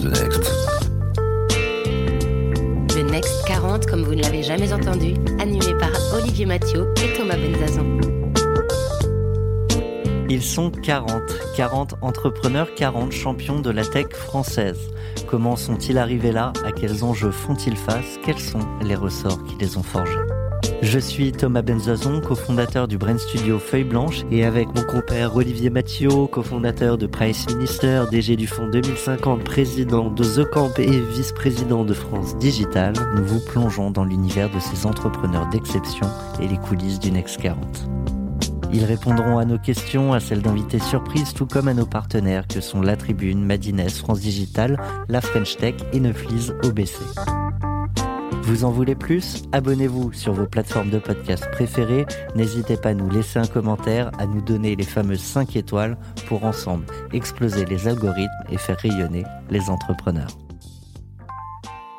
de Next. Le Next 40, comme vous ne l'avez jamais entendu, animé par Olivier Mathieu et Thomas Benzazon. Ils sont 40, 40 entrepreneurs, 40 champions de la tech française. Comment sont-ils arrivés là? À quels enjeux font-ils face? Quels sont les ressorts qui les ont forgés? Je suis Thomas Benzazon, cofondateur du Brain Studio Feuille Blanche, et avec mon compère Olivier Mathieu, cofondateur de Price Minister, DG du Fonds 2050, président de The Camp et vice-président de France Digital, nous vous plongeons dans l'univers de ces entrepreneurs d'exception et les coulisses du Next 40. Ils répondront à nos questions, à celles d'invités surprises, tout comme à nos partenaires que sont La Tribune, Madines, France Digital, La French Tech et Neuflis OBC. Vous en voulez plus? Abonnez-vous sur vos plateformes de podcast préférées. N'hésitez pas à nous laisser un commentaire, à nous donner les fameuses 5 étoiles pour ensemble exploser les algorithmes et faire rayonner les entrepreneurs.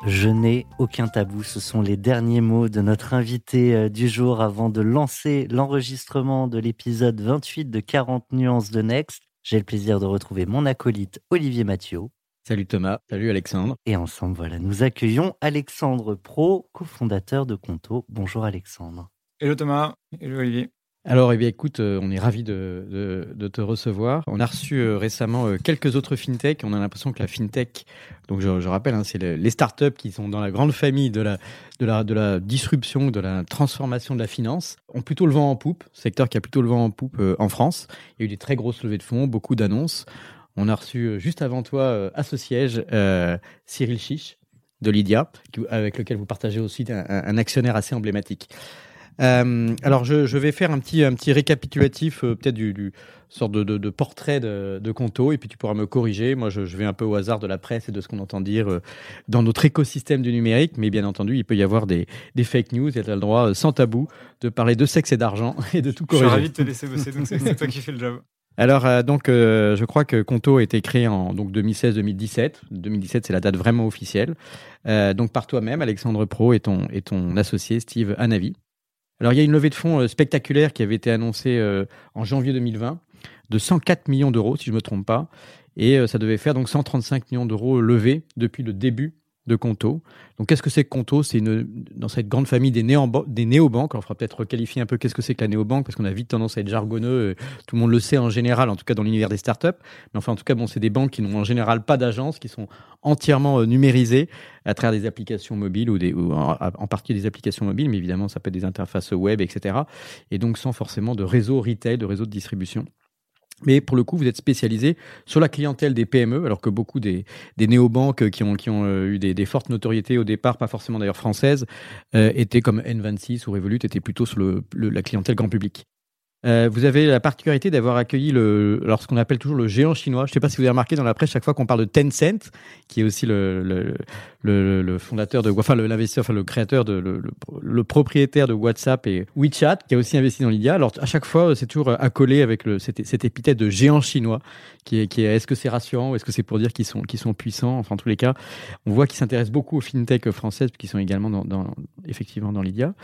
Je n'ai aucun tabou. Ce sont les derniers mots de notre invité euh, du jour avant de lancer l'enregistrement de l'épisode 28 de 40 nuances de Next. J'ai le plaisir de retrouver mon acolyte Olivier Mathieu. Salut Thomas, salut Alexandre. Et ensemble, voilà, nous accueillons Alexandre Pro, cofondateur de Conto. Bonjour Alexandre. Hello Thomas, hello Olivier. Alors, eh bien, écoute, euh, on est ravis de, te recevoir. On a reçu euh, récemment euh, quelques autres fintech. On a l'impression que la fintech, donc je, rappelle, hein, c'est les startups qui sont dans la grande famille de la, de, la, de la disruption, de la transformation de la finance, ont plutôt le vent en poupe. Secteur qui a plutôt le vent en poupe en France. Il y a eu des très grosses levées de fonds, beaucoup d'annonces. On a reçu euh, juste avant toi euh, à ce siège euh, Cyril Chiche de Lydia, avec lequel vous partagez aussi un, actionnaire assez emblématique. alors je, vais faire un petit, un petit récapitulatif, peut-être du, sorte de, portrait de, de, Conto, et puis tu pourras me corriger. Moi, je, vais un peu au hasard de la presse et de ce qu'on entend dire dans notre écosystème du numérique, mais bien entendu, il peut y avoir des, fake news, et tu as le droit, sans tabou, de parler de sexe et d'argent et de tout corriger. Je suis ravi de te laisser bosser, donc c'est toi qui fais le job. Alors, euh, donc, euh, je crois que Conto a été créé en donc 2016-2017. 2017, c'est la date vraiment officielle. Euh, donc, par toi-même, Alexandre Pro et ton, et ton associé Steve Anavi. Alors, il y a une levée de fonds spectaculaire qui avait été annoncée en janvier 2020 de 104 millions d'euros, si je ne me trompe pas. Et ça devait faire donc 135 millions d'euros levés depuis le début de Conto. Donc, qu'est-ce que c'est que Conto? C'est dans cette grande famille des, des néobanques. On fera peut-être requalifier un peu qu'est-ce que c'est que la néobanque, parce qu'on a vite tendance à être jargonneux. Tout le monde le sait en général, en tout cas dans l'univers des startups. Mais enfin, en tout cas, bon, c'est des banques qui n'ont en général pas d'agence, qui sont entièrement euh, numérisées à travers des applications mobiles ou, des, en, en, partie des applications mobiles, mais évidemment, ça peut être des interfaces web, etc. Et donc, sans forcément de réseau retail, de réseau de distribution. Mais pour le coup, vous êtes spécialisé sur la clientèle des PME, alors que beaucoup des, néobanques qui ont, euh, eu des, fortes notoriétés au départ, pas forcément d'ailleurs françaises, euh, étaient comme N26 ou Revolut, étaient plutôt sur la clientèle grand public. Euh, vous avez la particularité d'avoir accueilli le, alors ce qu'on appelle toujours le géant chinois. Je ne sais pas si vous avez remarqué dans la presse, chaque fois qu'on parle de Tencent, qui est aussi le, le, le, fondateur de, enfin l'investisseur, enfin le créateur de, le, propriétaire de WhatsApp et WeChat, qui a aussi investi dans Lydia. Alors à chaque fois, c'est toujours accolé avec le, cette, cette épithète de géant chinois, qui est, qui est, est-ce que c'est rassurant ou est-ce que c'est pour dire qu'ils sont, qu'ils sont puissants? Enfin, en tous les cas, on voit qu'ils s'intéressent beaucoup aux fintech françaises, qui sont également dans, dans effectivement dans Lydia.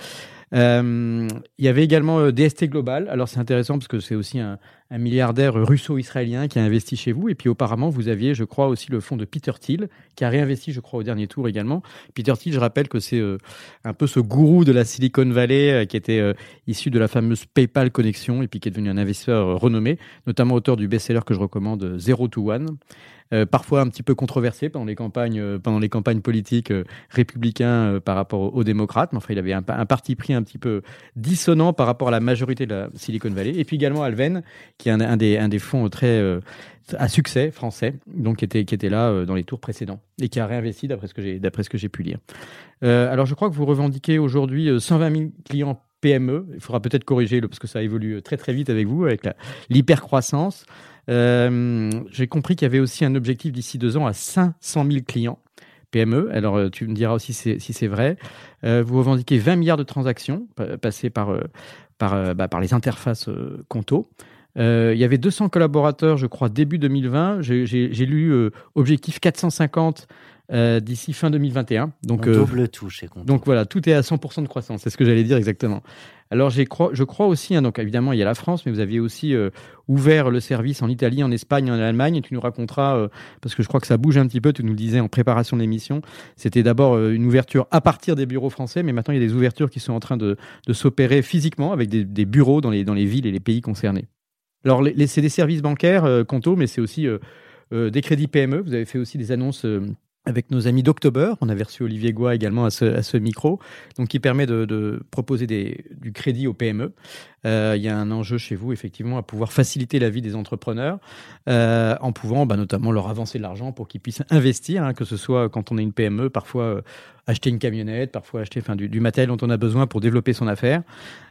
Euh, il y avait également euh, DST Global. Alors c'est intéressant parce que c'est aussi un, un milliardaire russo-israélien qui a investi chez vous. Et puis auparavant, vous aviez, je crois, aussi le fonds de Peter Thiel, qui a réinvesti, je crois, au dernier tour également. Peter Thiel, je rappelle que c'est euh, un peu ce gourou de la Silicon Valley qui était issu de la fameuse PayPal Connexion et puis qui est devenu un investisseur renommé, notamment auteur du best-seller que je recommande, Zero to One. Euh, parfois un petit peu controversé pendant les campagnes, euh, pendant les campagnes politiques euh, républicains par rapport aux, démocrates. Mais enfin, il avait un, parti pris un petit peu dissonant par rapport à la majorité de la Silicon Valley. Et puis également Alven, qui est un, des, fonds très à succès français, donc qui était, là dans les tours précédents et qui a réinvesti d'après ce que j'ai pu lire. alors je crois que vous revendiquez aujourd'hui 120 000 clients PME. Il faudra peut-être corriger parce que ça évolue très très vite avec vous avec l'hypercroissance. Euh, j'ai compris qu'il y avait aussi un objectif d'ici deux ans à 500 000 clients PME. Alors, euh, tu me diras aussi si c'est vrai. Euh, vous revendiquez 20 milliards de transactions passées bah, par les interfaces Conto. Il y avait 200 collaborateurs, je crois, début 2020. J'ai lu objectif 450 euh, d'ici fin 2021. Donc, On double tout chez. Donc voilà, tout est à 100% de croissance, c'est ce que j'allais dire exactement. Alors je crois aussi, hein, donc évidemment il y a la France, mais vous aviez aussi euh, ouvert le service en Italie, en Espagne, en Allemagne, et tu nous raconteras, euh, parce que je crois que ça bouge un petit peu, tu nous le disais en préparation de l'émission, c'était d'abord une ouverture à partir des bureaux français, mais maintenant il y a des ouvertures qui sont en train de, s'opérer physiquement avec des, bureaux dans les, dans les villes et les pays concernés. Alors c'est des services bancaires, Conto, mais c'est aussi des crédits PME. Vous avez fait aussi des annonces avec nos amis d'October. On avait reçu Olivier Goua également à ce, micro, donc qui permet de, proposer du crédit aux PME. Euh, il y a un enjeu chez vous, effectivement, à pouvoir faciliter la vie des entrepreneurs euh, en pouvant bah, notamment leur avancer de l'argent pour qu'ils puissent investir, hein, que ce soit quand on est une PME, parfois euh, acheter une camionnette, parfois acheter du, du, matériel dont on a besoin pour développer son affaire.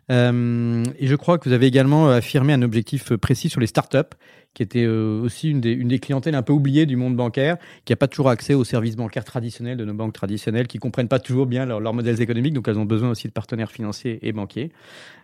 et je crois que vous avez également affirmé un objectif précis sur les startups qui était euh, aussi une des, clientèles un peu oubliées du monde bancaire, qui n'a pas toujours accès aux services bancaires traditionnels de nos banques traditionnelles, qui comprennent pas toujours bien leurs modèles économiques, donc elles ont besoin aussi de partenaires financiers et banquiers.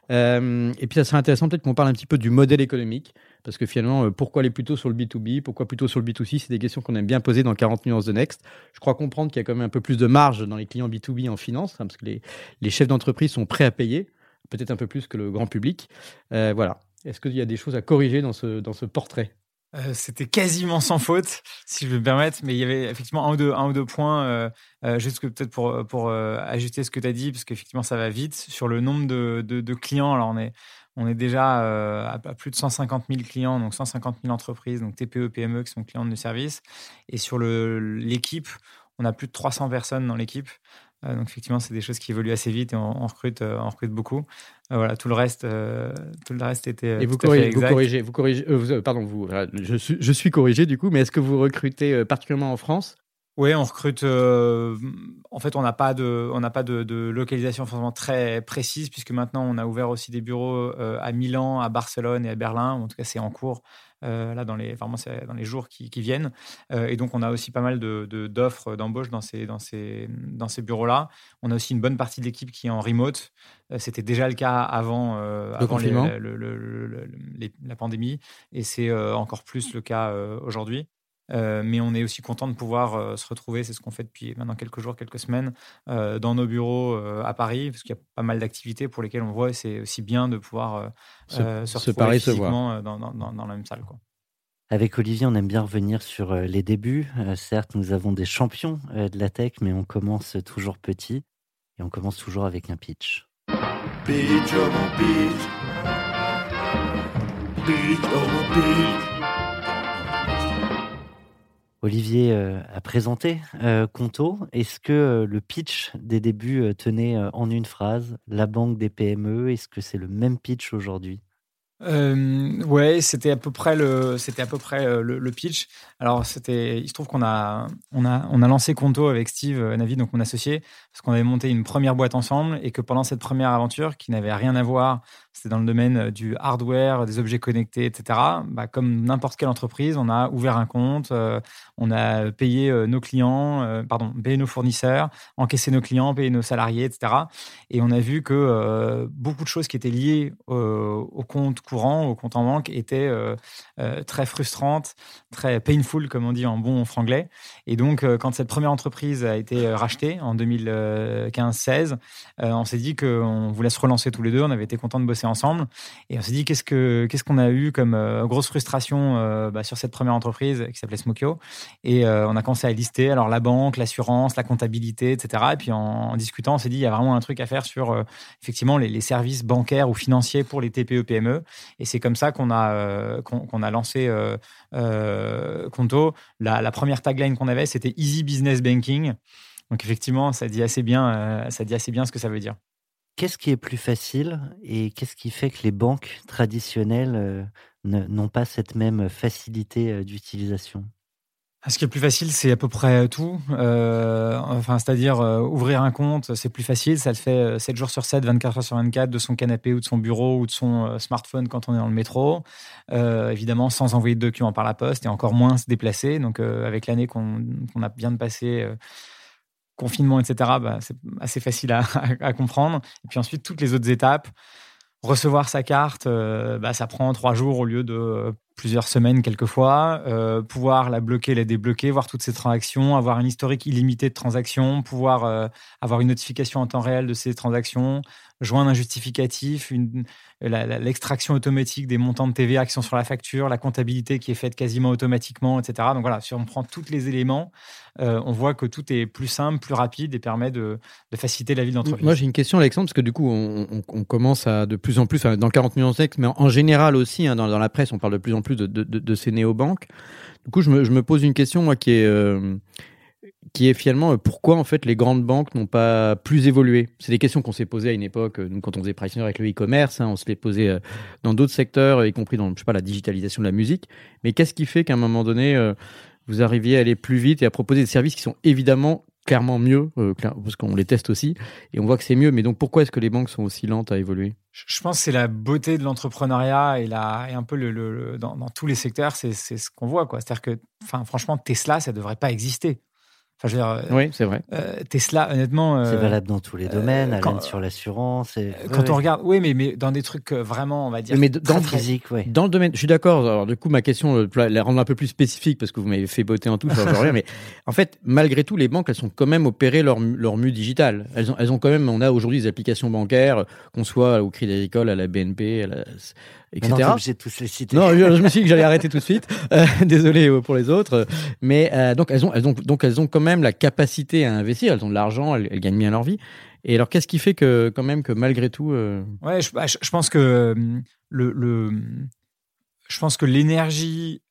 Euh, et puis ça serait intéressant peut-être qu'on parle un petit peu du modèle économique, parce que finalement, euh, pourquoi aller plutôt sur le B2B, pourquoi plutôt sur le B2C, c'est des questions qu'on aime bien poser dans 40 nuances de Next. Je crois comprendre qu'il y a quand même un peu plus de marge dans les clients B2B en finance, hein, parce que les, chefs d'entreprise sont prêts à payer, peut-être un peu plus que le grand public. Voilà. Est-ce qu'il y a des choses à corriger dans ce, portrait? Euh, C'était quasiment sans faute, si je veux me permettre, mais il y avait effectivement un ou deux, un ou deux points, euh, euh, juste peut-être pour, pour ajuster ce que tu as dit, parce qu'effectivement ça va vite. Sur le nombre de, clients, alors on est, on est déjà à, plus de 150 000 clients, donc 150 000 entreprises, donc TPE, PME qui sont clients de service. Et sur l'équipe, on a plus de 300 personnes dans l'équipe. Euh, donc effectivement, c'est des choses qui évoluent assez vite et on, recrute, euh, on recrute beaucoup. Euh, voilà, tout le reste, tout le reste était. Et vous, corrigez, vous corrigez, vous corrigez, pardon, vous, je suis, je suis corrigé du coup, mais est-ce que vous recrutez particulièrement en France? Oui, on recrute. en fait, on n'a pas de, on n'a pas de, de, localisation forcément très précise puisque maintenant on a ouvert aussi des bureaux à Milan, à Barcelone et à Berlin. En tout cas, c'est en cours. Euh, là dans les, vraiment, dans les jours qui, viennent. Euh, et donc, on a aussi pas mal d'offres de, d'embauche dans ces, dans ces, dans ces bureaux-là. On a aussi une bonne partie de l'équipe qui est en remote. Euh, c'était déjà le cas avant, avant la pandémie. Et c'est encore plus le cas aujourd'hui. Euh, mais on est aussi content de pouvoir euh, se retrouver, c'est ce qu'on fait depuis maintenant quelques jours, quelques semaines, euh, dans nos bureaux à Paris, parce qu'il y a pas mal d'activités pour lesquelles on voit, c'est aussi bien de pouvoir se, se, retrouver physiquement dans, dans, dans, la même salle. Quoi. Avec Olivier, on aime bien revenir sur les débuts. certes, nous avons des champions de la tech, mais on commence toujours petit et on commence toujours avec un pitch. Pitch, oh pitch. Pitch, oh pitch. Olivier euh, a présenté euh, Conto. Est-ce que euh, le pitch des débuts tenait en une phrase? La banque des PME, est-ce que c'est le même pitch aujourd'hui? Euh, ouais, c'était à peu près le, c'était à peu près le, pitch. Alors c'était, il se trouve qu'on a, on a, on a lancé Conto avec Steve Navi, donc mon associé, parce qu'on avait monté une première boîte ensemble et que pendant cette première aventure, qui n'avait rien à voir, c'était dans le domaine euh, du hardware, des objets connectés, etc. Bah, comme n'importe quelle entreprise, on a ouvert un compte, on a payé nos clients, pardon, payé nos fournisseurs, encaissé nos clients, payé nos salariés, etc. Et on a vu que beaucoup de choses qui étaient liées au compte courant, au compte en banque, euh, euh, très frustrante, très painful, comme on dit en bon franglais. Et donc, euh, quand cette première entreprise a été rachetée en 2015-16, on s'est dit qu'on voulait se relancer tous les deux. On avait été contents de bosser ensemble. Et on s'est dit, qu'est-ce qu'on qu'est-ce qu'on a eu comme grosse frustration bah, sur cette première entreprise qui s'appelait Smokio Et on a commencé à lister alors la banque, l'assurance, la comptabilité, etc. Et puis en, discutant, on s'est dit, il y a vraiment un truc à faire sur effectivement les, services bancaires ou financiers pour les TPE-PME. Et c'est comme ça qu'on a, euh, qu'on, a lancé euh, euh, Conto. La, première tagline qu'on avait, c'était Easy Business Banking. Donc effectivement, ça dit assez bien, ça dit assez bien ce que ça veut dire. Qu'est-ce qui est plus facile et qu'est-ce qui fait que les banques traditionnelles n'ont pas cette même facilité d'utilisation? Ah, ce qui est plus facile, c'est à peu près tout. Euh, enfin, c'est-à-dire euh, ouvrir un compte, c'est plus facile. Ça le fait 7 euh, jours sur 7, 24 heures sur 24, de son canapé ou de son bureau ou de son smartphone quand on est dans le métro. évidemment, sans envoyer de documents par la poste et encore moins se déplacer. Donc, avec l'année qu'on a bien de passer confinement, etc., bah, c'est assez facile à, comprendre. Et puis ensuite, toutes les autres étapes recevoir sa carte, bah, ça prend trois jours au lieu de plusieurs semaines quelquefois, euh, pouvoir la bloquer, la débloquer, voir toutes ces transactions, avoir un historique illimité de transactions, pouvoir euh, avoir une notification en temps réel de ces transactions, joindre un justificatif, l'extraction automatique des montants de TVA qui sont sur la facture, la comptabilité qui est faite quasiment automatiquement, etc. Donc voilà, si on prend tous les éléments, euh, on voit que tout est plus simple, plus rapide et permet de, faciliter la vie de l'entreprise. Moi, j'ai une question, Alexandre, parce que du coup, on, commence à de plus en plus, dans 40 millions de textes, mais en, général aussi, hein, dans, la presse, on parle de plus en plus de, de, ces néobanques. Du coup, je me, pose une question, moi, qui est... Euh, qui est finalement euh, pourquoi en fait les grandes banques n'ont pas plus évolué? C'est des questions qu'on s'est posées à une époque, euh, nous, quand on faisait Pricener avec le e-commerce, hein, on se les posait euh, dans d'autres secteurs, y compris dans je sais pas la digitalisation de la musique. Mais qu'est-ce qui fait qu'à un moment donné vous arriviez à aller plus vite et à proposer des services qui sont évidemment clairement mieux, parce qu'on les teste aussi, et on voit que c'est mieux. Mais donc pourquoi est-ce que les banques sont aussi lentes à évoluer? Je pense que c'est la beauté de l'entrepreneuriat et, et un peu dans, tous les secteurs, c'est ce qu'on voit. C'est-à-dire que, franchement, Tesla, ça ne devrait pas exister. Enfin, je veux dire, euh, oui, c'est vrai. Euh, Tesla, honnêtement. c'est euh, valable dans tous les domaines, quand, sur l'assurance. Et... Quand on regarde, oui, mais, mais dans des trucs vraiment, on va dire. Mais dans physique, oui. Dans le domaine, je suis d'accord. Alors, du coup, ma question, la rendre un peu plus spécifique parce que vous m'avez fait botter en tout, ça rien. mais en fait, malgré tout, les banques, elles sont quand même opérées leur, leur mue digital. Elles ont, elles ont quand même, on a aujourd'hui des applications bancaires, qu'on soit au Crédit Agricole, à la BNP, à la, etc. Non, de tous les citer. Non, je, me suis dit que j'allais arrêter tout de suite. Euh, désolé euh, pour les autres, mais euh, donc elles ont, elles ont, donc elles ont quand même la capacité à investir. Elles ont de l'argent, elles, gagnent bien leur vie. Et alors, qu'est-ce qui fait que quand même que malgré tout Ouais, bah, je, je, pense que le, le, je pense que l'énergie.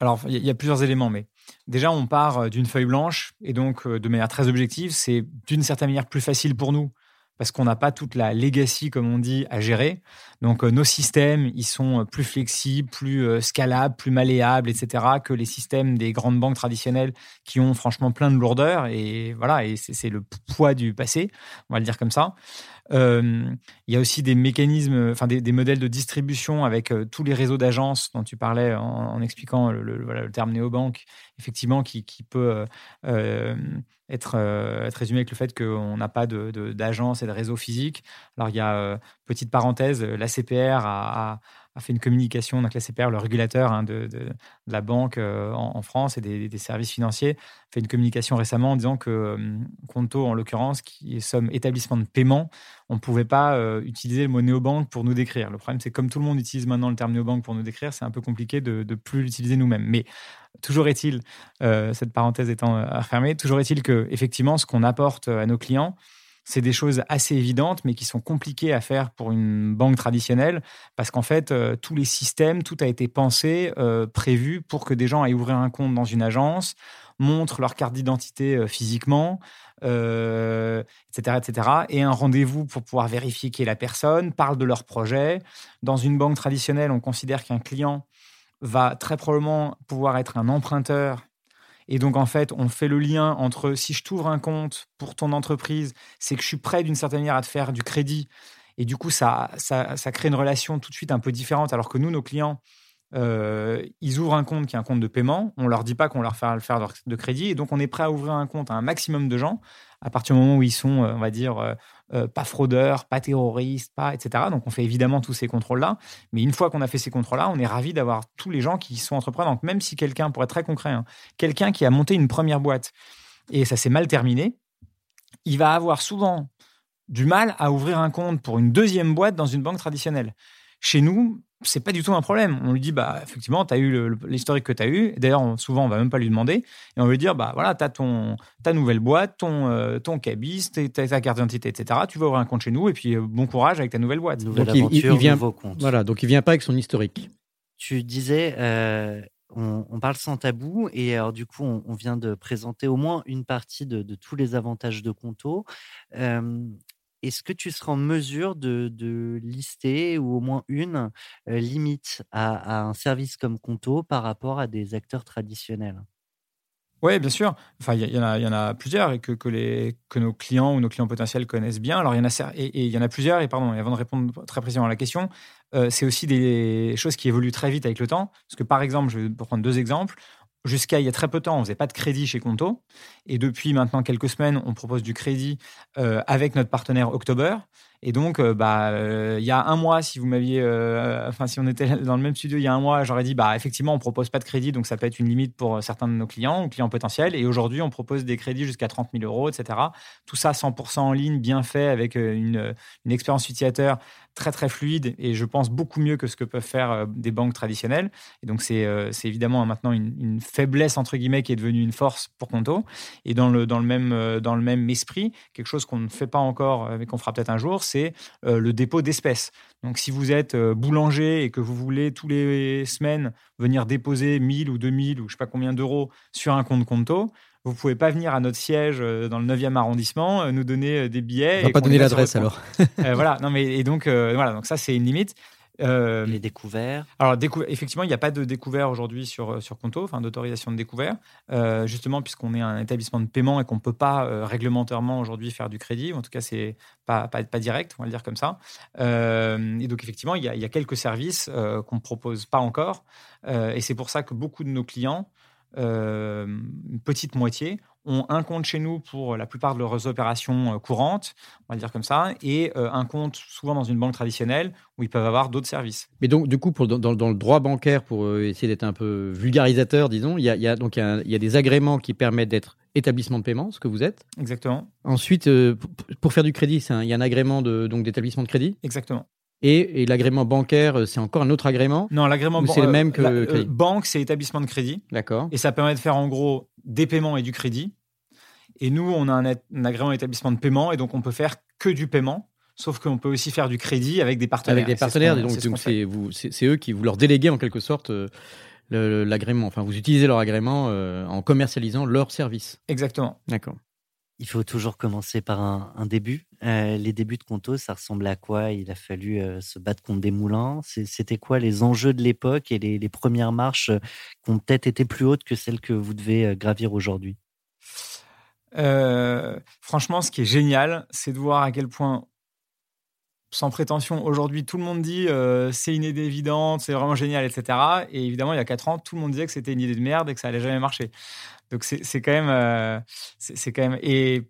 Alors, il y, a plusieurs éléments, mais déjà, on part d'une feuille blanche et donc de manière très objective, c'est d'une certaine manière plus facile pour nous parce qu'on n'a pas toute la legacy, comme on dit, à gérer. Donc, euh, nos systèmes, ils sont euh, plus flexibles, plus euh, scalables, plus malléables, etc., que les systèmes des grandes banques traditionnelles qui ont franchement plein de lourdeur. Et voilà, et c'est le poids du passé, on va le dire comme ça. Il y a aussi des mécanismes, enfin des, modèles de distribution avec tous les réseaux d'agences dont tu parlais en, expliquant le, terme néobanque, effectivement, qui, peut être, euh, être résumé avec le fait qu'on n'a pas d'agence de, et de réseau physique. Alors, il y a, euh, petite parenthèse, l'ACPR a, a, fait une communication, donc l'ACPR, le régulateur hein, de, la banque euh, en, France et des, services financiers, fait une communication récemment en disant que Conto, en l'occurrence, qui sommes établissement de paiement, on ne pouvait pas utiliser le mot néobanque pour nous décrire. Le problème, c'est comme tout le monde utilise maintenant le terme néobanque pour nous décrire, c'est un peu compliqué de ne plus l'utiliser nous-mêmes. Mais Toujours est-il, euh, cette parenthèse étant euh, fermée, toujours est-il que effectivement, ce qu'on apporte euh, à nos clients, c'est des choses assez évidentes, mais qui sont compliquées à faire pour une banque traditionnelle, parce qu'en fait, tous les systèmes, tout a été pensé, prévu pour que des gens aillent ouvrir un compte dans une agence, montrent leur carte d'identité physiquement, etc., etc., et un rendez-vous pour pouvoir vérifier qui est la personne, parlent de leur projet. Dans une banque traditionnelle, on considère qu'un client va très probablement pouvoir être un emprunteur. Et donc, en fait, on fait le lien entre si je t'ouvre un compte pour ton entreprise, c'est que je suis prêt d'une certaine manière à te faire du crédit. Et du coup, ça, ça, ça crée une relation tout de suite un peu différente. Alors que nous, nos clients, euh, ils ouvrent un compte qui est un compte de paiement. On leur dit pas qu'on leur fait le faire de crédit. Et donc, on est prêt à ouvrir un compte à un maximum de gens à partir du moment où ils sont, euh, on va dire, euh, pas fraudeurs, pas terroristes, pas, etc. Donc, on fait évidemment tous ces contrôles-là. Mais une fois qu'on a fait ces contrôles-là, on est ravi d'avoir tous les gens qui sont entrepreneurs. Donc, même si quelqu'un, pour être très concret, hein, quelqu'un qui a monté une première boîte et ça s'est mal terminé, il va avoir souvent du mal à ouvrir un compte pour une deuxième boîte dans une banque traditionnelle. Chez nous, c'est pas du tout un problème. On lui dit, bah, effectivement, tu as eu l'historique que tu as eu. D'ailleurs, souvent, on va même pas lui demander. Et on lui dire, bah, voilà, tu as ton, ta nouvelle boîte, ton, euh, ton cabis, ta, carte d'identité, etc. Tu vas ouvrir un compte chez nous et puis euh, bon courage avec ta nouvelle boîte. Nouvelle donc, aventure, il, vient, compte. Voilà, donc il vient pas avec son historique. Tu disais, euh, on, parle sans tabou et alors du coup, on, vient de présenter au moins une partie de, tous les avantages de Conto. Est-ce que tu seras en mesure de, lister ou au moins une limite à, un service comme Conto par rapport à des acteurs traditionnels? Oui, bien sûr. Enfin, il y, en a, plusieurs et que, nos clients ou nos clients potentiels connaissent bien. Alors, il y en a et y en a plusieurs. Et pardon, avant de répondre très précisément à la question, c'est aussi des choses qui évoluent très vite avec le temps. Par exemple, je vais prendre deux exemples. Jusqu'à il y a très peu de temps, on faisait pas de crédit chez Conto. Et depuis maintenant quelques semaines, on propose du crédit euh, avec notre partenaire October. Et donc, bah, il y a un mois, si vous m'aviez, enfin, si on était dans le même studio il y a un mois, j'aurais dit, bah, effectivement, on propose pas de crédit, donc ça peut être une limite pour certains de nos clients clients potentiels. Et aujourd'hui, on propose des crédits jusqu'à 30 000 euros, etc. Tout ça 100% en ligne, bien fait, avec une expérience utilisateur très très fluide et je pense beaucoup mieux que ce que peuvent faire euh, des banques traditionnelles. Et donc c'est euh, évidemment maintenant une, faiblesse entre guillemets qui est devenue une force pour Conto. Et dans le, dans le, même, euh, dans le même esprit, quelque chose qu'on ne fait pas encore mais qu'on fera peut-être un jour, c'est le dépôt d'espèces. Donc si vous êtes boulanger et que vous voulez tous les semaines venir déposer 1000 ou 2000 ou je sais pas combien d'euros sur un compte Conto, vous pouvez pas venir à notre siège euh, dans le 9e arrondissement euh, nous donner euh, des billets. On va pas donner l'adresse alors. voilà, non mais et donc voilà, donc ça c'est une limite. les découverts Alors, effectivement, il n'y a pas de découvert aujourd'hui sur, sur Conto, enfin d'autorisation de découvert, justement puisqu'on est un établissement de paiement et qu'on ne peut pas réglementairement aujourd'hui faire du crédit, en tout cas, c'est pas, pas, pas, direct, on va le dire comme ça. et donc, effectivement, il y a, il y a quelques services qu'on ne propose pas encore. et c'est pour ça que beaucoup de nos clients euh, une petite moitié, ont un compte chez nous pour la plupart de leurs opérations euh, courantes, on va le dire comme ça, et euh, un compte souvent dans une banque traditionnelle où ils peuvent avoir d'autres services. Mais donc, du coup, pour, dans, le droit bancaire, pour essayer d'être un peu vulgarisateur, disons, il y a, donc il y a, des agréments qui permettent d'être établissement de paiement, ce que vous êtes. Exactement. Ensuite, pour faire du crédit, il y a un agrément de, donc d'établissement de crédit? Exactement. Et, l'agrément bancaire, euh, c'est encore un autre agrément Non, l'agrément bancaire. C'est le même que. Euh, banque, c'est établissement de crédit. D'accord. Et ça permet de faire en gros des paiements et du crédit. Et nous, on a un, agrément établissement de paiement et donc on peut faire que du paiement. Sauf qu'on peut aussi faire du crédit avec des partenaires. Avec des partenaires, donc c'est eux qui vous leur déléguez en quelque sorte euh, l'agrément. Enfin, vous utilisez leur agrément en commercialisant leur service. Exactement. D'accord. Il faut toujours commencer par un, début. Euh, les débuts de Conto, ça ressemblait à quoi? Il a fallu euh, se battre contre des moulins. C'était quoi les enjeux de l'époque et les, premières marches euh, qui ont peut-être été plus hautes que celles que vous devez gravir aujourd'hui? Franchement, ce qui est génial, c'est de voir à quel point, sans prétention, aujourd'hui, tout le monde dit c'est une idée évidente, c'est vraiment génial, etc. Et évidemment, il y a quatre ans, tout le monde disait que c'était une idée de merde et que ça allait jamais marcher. Donc c'est quand même, euh, c'est quand même et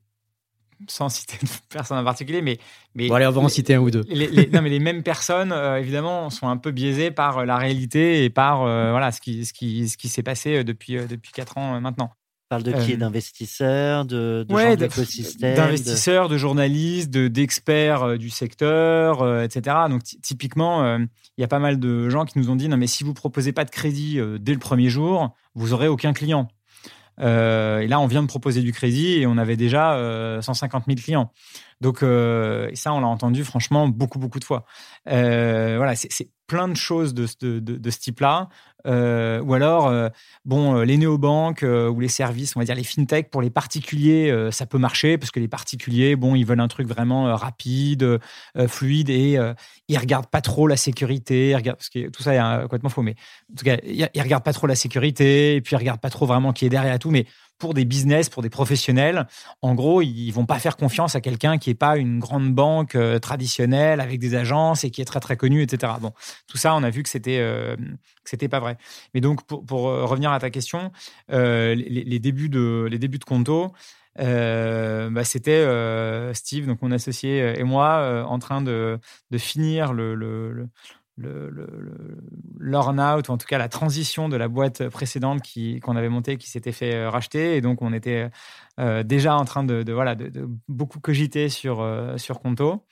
sans citer personne en particulier, mais, mais bon, allez, on va en citer un ou deux. Les, non, mais les mêmes personnes, euh, évidemment, sont un peu biaisées par euh, la réalité et par voilà ce qui, ce qui, ce qui s'est passé depuis depuis quatre ans maintenant. On parle de qui? D'investisseurs, de, de ouais, D'investisseurs, de, journalistes, d'experts du secteur, etc. Donc typiquement, il y a pas mal de gens qui nous ont dit non mais si vous proposez pas de crédit dès le premier jour, vous aurez aucun client. Euh, et là, on vient de proposer du crédit et on avait déjà 150 euh, 000 clients. Donc, euh, ça, on l'a entendu franchement beaucoup, beaucoup de fois. voilà, c'est plein de choses de, de, de, ce type-là. ou alors, bon, les néobanques ou les services, on va dire les fintech pour les particuliers, ça peut marcher parce que les particuliers, bon, ils veulent un truc vraiment rapide, fluide et ils regardent pas trop la sécurité. Ils parce que tout ça est complètement faux, mais en tout cas, ils regardent pas trop la sécurité et puis ils regardent pas trop vraiment qui est derrière tout. Mais pour des business, pour des professionnels, en gros, ils vont pas faire confiance à quelqu'un qui n'est pas une grande banque euh, traditionnelle avec des agences et qui est très très connu, etc. Bon, tout ça, on a vu que c'était euh, c'était pas vrai. Mais donc, pour, pour euh, revenir à ta question, les, débuts de les débuts de Conto. bah, c'était Steve, donc mon associé et moi, en train de, de finir le le, le, out ou en tout cas la transition de la boîte précédente qui, qu'on avait montée, qui s'était fait euh, racheter. Et donc, on était euh, déjà en train de, voilà, de, beaucoup cogiter sur, euh, sur Conto,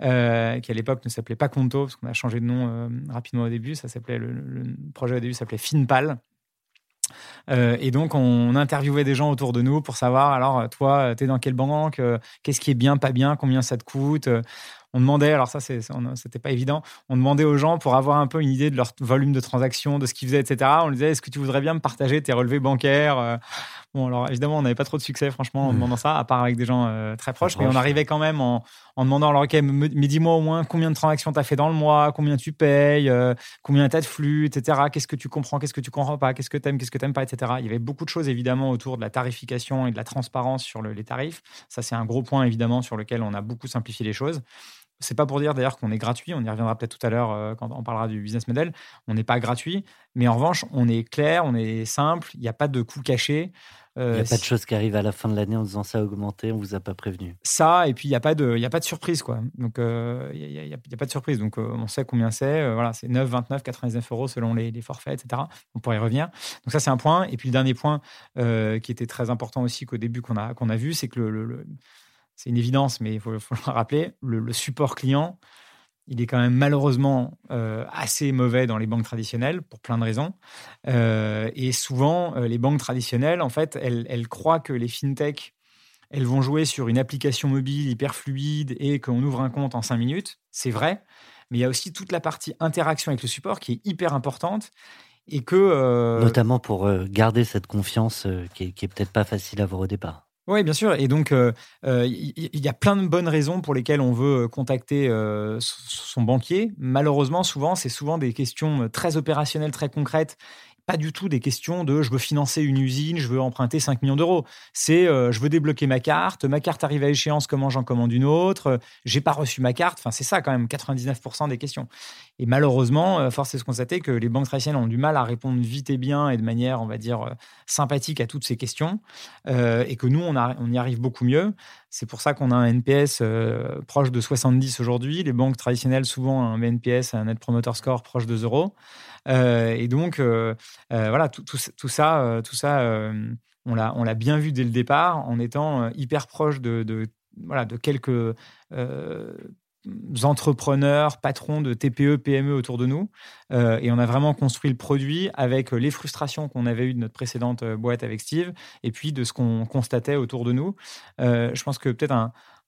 qui à l'époque ne s'appelait pas Conto, parce qu'on a changé de nom rapidement au début. Ça s'appelait, le, projet au début s'appelait Finpal. et donc, on interviewait des gens autour de nous pour savoir, alors, toi, tu es dans quelle banque Qu'est-ce qui est bien, pas bien Combien ça te coûte on demandait, alors ça, c'était pas évident, on demandait aux gens pour avoir un peu une idée de leur volume de transactions, de ce qu'ils faisaient, etc. On leur disait, est-ce que tu voudrais bien me partager tes relevés bancaires euh? Bon, alors évidemment, on n'avait pas trop de succès, franchement, en mmh. demandant ça, à part avec des gens euh, très proches, mais on arrivait quand même en, demandant, alors, ok, mais dis-moi au moins combien de transactions tu as fait dans le mois, combien tu payes, euh, combien tu as de flux, etc. Qu'est-ce que tu comprends, qu'est-ce que tu comprends pas, qu'est-ce que tu aimes, qu'est-ce que tu n'aimes pas, etc. Il y avait beaucoup de choses, évidemment, autour de la tarification et de la transparence sur les tarifs. Ça, c'est un gros point, évidemment, sur lequel on a beaucoup simplifié les choses. C'est pas pour dire d'ailleurs qu'on est gratuit, on y reviendra peut-être tout à l'heure euh, quand on parlera du business model. On n'est pas gratuit, mais en revanche, on est clair, on est simple, il n'y a pas de coûts cachés. il n'y a pas de choses qui arrivent à la fin de l'année en disant ça a augmenté, on vous a pas prévenu. Ça, et puis il n'y a, pas de, y a pas de surprise. Quoi. Donc il n'y a, a, pas de surprise. Donc on sait combien c'est. voilà, c'est 9, 29, 99 euros selon les, les, forfaits, etc. On pourrait y revenir. Donc ça, c'est un point. Et puis le dernier point qui était très important aussi qu'au début qu'on a, qu'on a vu, c'est que le, c'est une évidence, mais il faut, le rappeler, le, support client, il est quand même malheureusement euh, assez mauvais dans les banques traditionnelles pour plein de raisons. Euh, et souvent, euh, les banques traditionnelles, en fait, elles, croient que les fintechs, elles vont jouer sur une application mobile hyper fluide et qu'on ouvre un compte en cinq minutes. C'est vrai, mais il y a aussi toute la partie interaction avec le support qui est hyper importante et que... Notamment pour garder cette confiance qui est, est peut-être pas facile à avoir au départ. Oui, bien sûr. Et donc, il euh, euh, y, a plein de bonnes raisons pour lesquelles on veut contacter euh, son banquier. Malheureusement, souvent, c'est souvent des questions très opérationnelles, très concrètes pas du tout des questions de je veux financer une usine, je veux emprunter 5 millions d'euros. C'est je veux débloquer ma carte, ma carte arrive à échéance, comment j'en commande une autre, j'ai pas reçu ma carte. Enfin, c'est ça quand même 99% des questions. Et malheureusement, force est de constater que les banques traditionnelles ont du mal à répondre vite et bien et de manière, on va dire, sympathique à toutes ces questions et que nous, on, y arrive beaucoup mieux. C'est pour ça qu'on a un NPS proche de 70 aujourd'hui. Les banques traditionnelles, souvent, un NPS, un Net Promoter Score proche de 0. Euh, et donc, euh, euh, voilà, tout, ça, tout ça on l'a bien vu dès le départ en étant hyper proche de quelques entrepreneurs, patrons de TPE, PME autour de nous. et on a vraiment construit le produit avec les frustrations qu'on avait eues de notre précédente boîte avec Steve et puis de ce qu'on constatait autour de nous. je pense que peut-être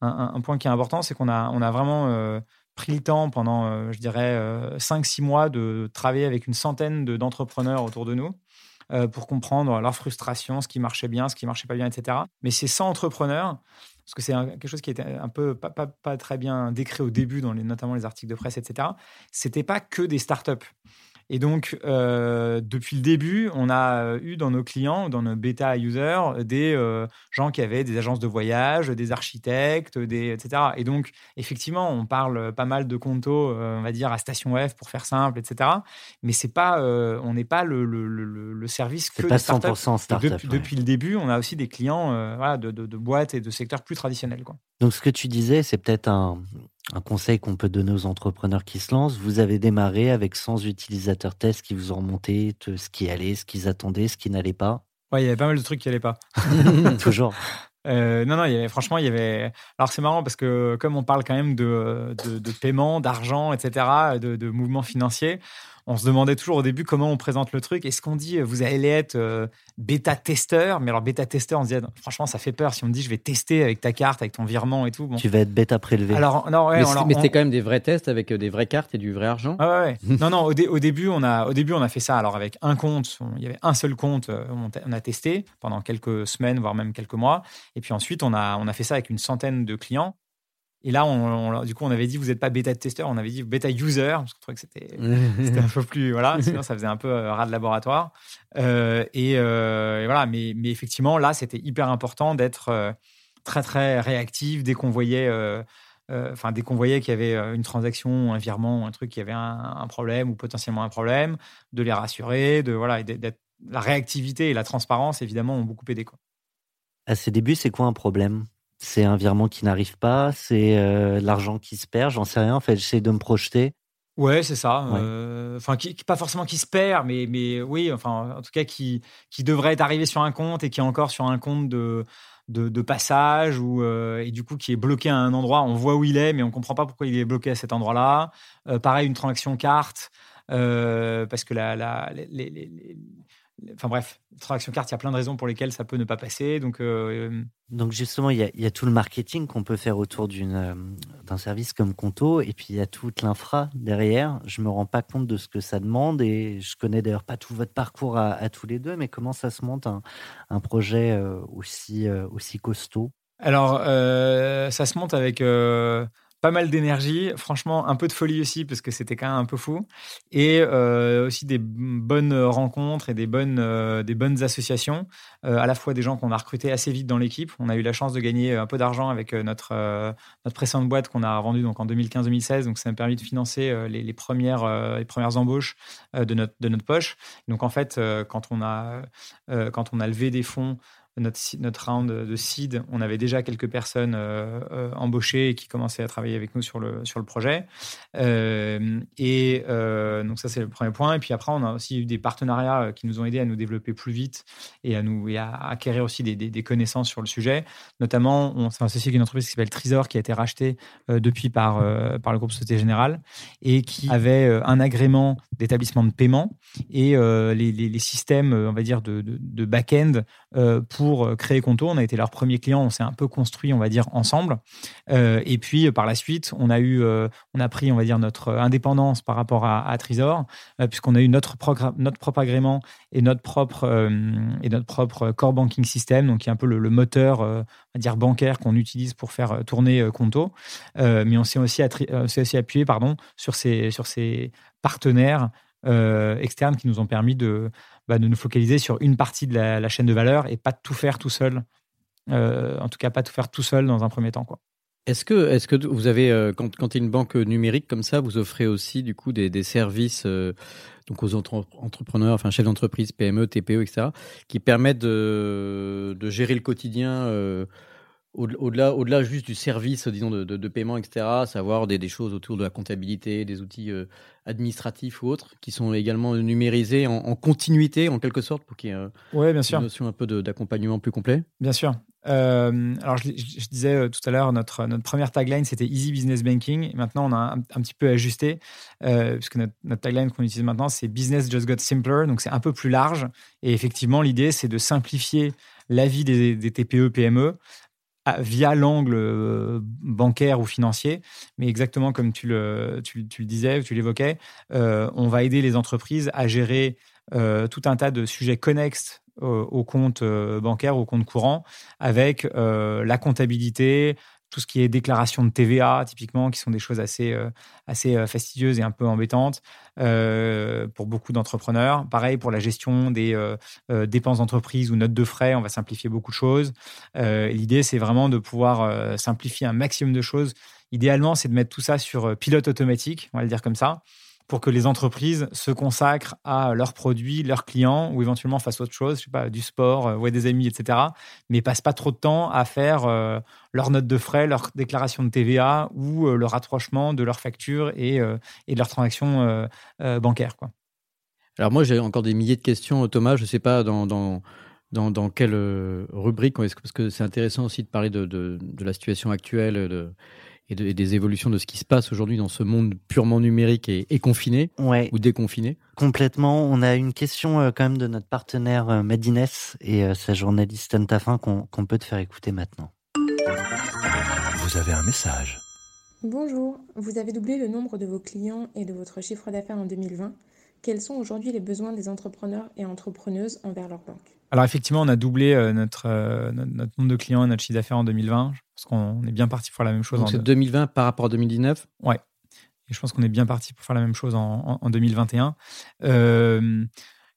un, point qui est important, c'est qu'on a, vraiment pris le temps pendant, euh, je dirais, 5-6 euh, mois de travailler avec une centaine d'entrepreneurs autour de nous euh, pour comprendre leurs frustrations, ce qui marchait bien, ce qui marchait pas bien, etc. Mais ces 100 entrepreneurs, parce que c'est quelque chose qui était un peu pas, pas, pas, très bien décrit au début, dans les, notamment les articles de presse, etc. C'était pas que des startups. Et donc, euh, depuis le début, on a eu dans nos clients, dans nos bêta users, des euh, gens qui avaient des agences de voyage, des architectes, des, etc. Et donc, effectivement, on parle pas mal de Conto, euh, on va dire, à Station F pour faire simple, etc. Mais c'est pas, on n'est pas le, le, le, le service que pas 100% startup. Depuis, depuis, le début, on a aussi des clients voilà, de, de, de, boîtes et de secteurs plus traditionnels. Quoi. Donc, ce que tu disais, c'est peut-être un, un conseil qu'on peut donner aux entrepreneurs qui se lancent. Vous avez démarré avec 100 utilisateurs tests qui vous ont remonté ce qui allait, ce qu'ils attendaient, ce qui n'allait pas. Ouais, il y avait pas mal de trucs qui n'allaient pas. Toujours. Euh, non, non, il y avait, franchement, il y avait. Alors, c'est marrant parce que, comme on parle quand même de, de, paiement, d'argent, etc., de, de mouvements financiers, on se demandait toujours au début comment on présente le truc. Est-ce qu'on dit vous allez être euh, bêta-testeur? Mais alors, bêta-testeur, on se disait franchement, ça fait peur si on me dit je vais tester avec ta carte, avec ton virement et tout. Tu vas être bêta prélevé. Alors, non, mais, c'était quand même des vrais tests avec euh, des vraies cartes et du vrai argent. Ah ouais, non, non, au, début, on a, au début, on a fait ça. Alors, avec un compte, il y avait un seul compte, euh, on a testé pendant quelques semaines, voire même quelques mois. Et puis ensuite, on a, on a fait ça avec une centaine de clients. Et là, on, du coup, on avait dit, vous n'êtes pas bêta testeur, on avait dit bêta user, parce qu'on trouvait que c'était un peu plus, voilà, sinon ça faisait un peu euh, rat de laboratoire. Euh, euh, et, voilà, mais, mais effectivement, là, c'était hyper important d'être très, très réactif dès qu'on voyait, enfin, dès qu'on voyait qu'il y avait une transaction, un virement, un truc qui avait un, problème ou potentiellement un problème, de les rassurer, de, voilà, d'être, la réactivité et la transparence, évidemment, ont beaucoup aidé. Quoi. À ses débuts, c'est quoi un problème? C'est un virement qui n'arrive pas, c'est euh, l'argent qui se perd, j'en sais rien. En fait, j'essaie de me projeter. Ouais, c'est ça. Euh, enfin, pas forcément qui se perd, mais, mais oui, enfin, en tout cas, qui, qui devrait être arrivé sur un compte et qui est encore sur un compte de, de, passage ou euh, et du coup qui est bloqué à un endroit. On voit où il est, mais on comprend pas pourquoi il est bloqué à cet endroit-là. pareil, une transaction carte, parce que la, la les, Enfin bref, transaction carte, il y a plein de raisons pour lesquelles ça peut ne pas passer. Donc, euh, donc justement, il y, a, tout le marketing qu'on peut faire autour euh, d'un service comme Conto, et puis il y a toute l'infra derrière. Je me rends pas compte de ce que ça demande, et je connais d'ailleurs pas tout votre parcours à, tous les deux, mais comment ça se monte un, un projet euh, aussi, aussi costaud? Alors, ça se monte avec pas mal d'énergie, franchement un peu de folie aussi parce que c'était quand même un peu fou, et euh, aussi des bonnes rencontres et des bonnes, euh, des bonnes associations, euh, à la fois des gens qu'on a recrutés assez vite dans l'équipe. On a eu la chance de gagner un peu d'argent avec notre, notre précédente boîte qu'on a vendue donc en 2015-2016, donc ça m'a permis de financer les, les, premières, les premières embauches de, notre, de notre poche. Donc en fait, quand, on a, quand on a levé des fonds, notre, notre round de seed, on avait déjà quelques personnes embauchées qui commençaient à travailler avec nous sur le, sur le projet. et donc ça, c'est le premier point. Et puis après, on a aussi eu des partenariats qui nous ont aidés à nous développer plus vite et à, nous, et à acquérir aussi des, des, connaissances sur le sujet. Notamment, on s'est associé avec une entreprise qui s'appelle Trisor, qui a été rachetée depuis par, par le groupe Société Générale et qui avait un agrément d'établissement de paiement et les, les, systèmes, on va dire, de, de, de back-end pour créer Conto. On a été leur premier client, on s'est un peu construit, on va dire, ensemble. et puis, par la suite, on a eu, on a pris, on va dire, notre indépendance par rapport à, à puisqu'on a eu notre, notre propre agrément et notre propre, et notre propre core banking system, donc qui est un peu le, moteur, on va dire, bancaire qu'on utilise pour faire tourner Conto. mais on s'est aussi, appuyé pardon, sur ces, sur ces partenaires euh, externes qui nous ont permis de, bah, de nous focaliser sur une partie de la, chaîne de valeur et pas tout faire tout seul. Euh, en tout cas, pas tout faire tout seul dans un premier temps. Est-ce que, est que vous avez, euh, quand, quand il y a une banque numérique comme ça, vous offrez aussi du coup des, services donc aux entrepreneurs, enfin chefs d'entreprise, PME, TPE, etc., qui permettent de, de gérer le quotidien au-delà, au-delà juste du service, disons, de, de, paiement, etc., savoir des, des, choses autour de la comptabilité, des outils euh, administratifs ou autres, qui sont également numérisés en, continuité, en quelque sorte, pour qu'il y ait ouais, bien sûr. une notion un peu d'accompagnement plus complet Bien sûr. Euh, alors, je, disais euh, tout à l'heure, notre, notre première tagline, c'était Easy Business Banking. Et maintenant, on a un, petit peu ajusté, puisque notre, notre tagline qu'on utilise maintenant, c'est Business Just Got Simpler. Donc, c'est un peu plus large. Et effectivement, l'idée, c'est de simplifier la vie des, des TPE, PME via l'angle euh, bancaire ou financier, mais exactement comme tu le, disais, tu l'évoquais, euh, on va aider les entreprises à gérer euh, tout un tas de sujets connexes au compte bancaire, au compte courant, avec la comptabilité, tout ce qui est déclaration de TVA, typiquement, qui sont des choses assez, euh, assez euh, fastidieuses et un peu embêtantes euh, pour beaucoup d'entrepreneurs. Pareil pour la gestion des dépenses d'entreprise ou notes de frais, on va simplifier beaucoup de choses. L'idée, c'est vraiment de pouvoir simplifier un maximum de choses. Idéalement, c'est de mettre tout ça sur pilote automatique, on va le dire comme ça pour que les entreprises se consacrent à leurs produits, leurs clients, ou éventuellement fassent autre chose, je sais pas, du sport, euh, ouais, des amis, etc. Mais passent pas trop de temps à faire euh, leurs notes de frais, leur déclaration de TVA ou euh, le rapprochement de leurs factures et, et de leurs transactions bancaires. Quoi. Alors moi, j'ai encore des milliers de questions, Thomas. Je ne sais pas dans, dans, dans, dans quelle rubrique, parce que c'est intéressant aussi de parler de, de, de la situation actuelle. De, et, des évolutions de ce qui se passe aujourd'hui dans ce monde purement numérique et, confiné ou déconfiné Complètement. On a une question euh, quand même de notre partenaire euh, Madines et euh, sa journaliste Antafin qu'on peut te faire écouter maintenant. Vous avez un message. Bonjour, vous avez doublé le nombre de vos clients et de votre chiffre d'affaires en 2020. Quels sont aujourd'hui les besoins des entrepreneurs et entrepreneuses envers leur banque? Alors effectivement, on a doublé euh, notre, euh, notre, nombre de clients et notre chiffre d'affaires en 2020. Pense qu'on est bien parti pour faire la même chose. Donc c'est 2020 par rapport à 2019 Ouais. Et je pense qu'on est bien parti pour faire la même chose en, en, 2021. Euh,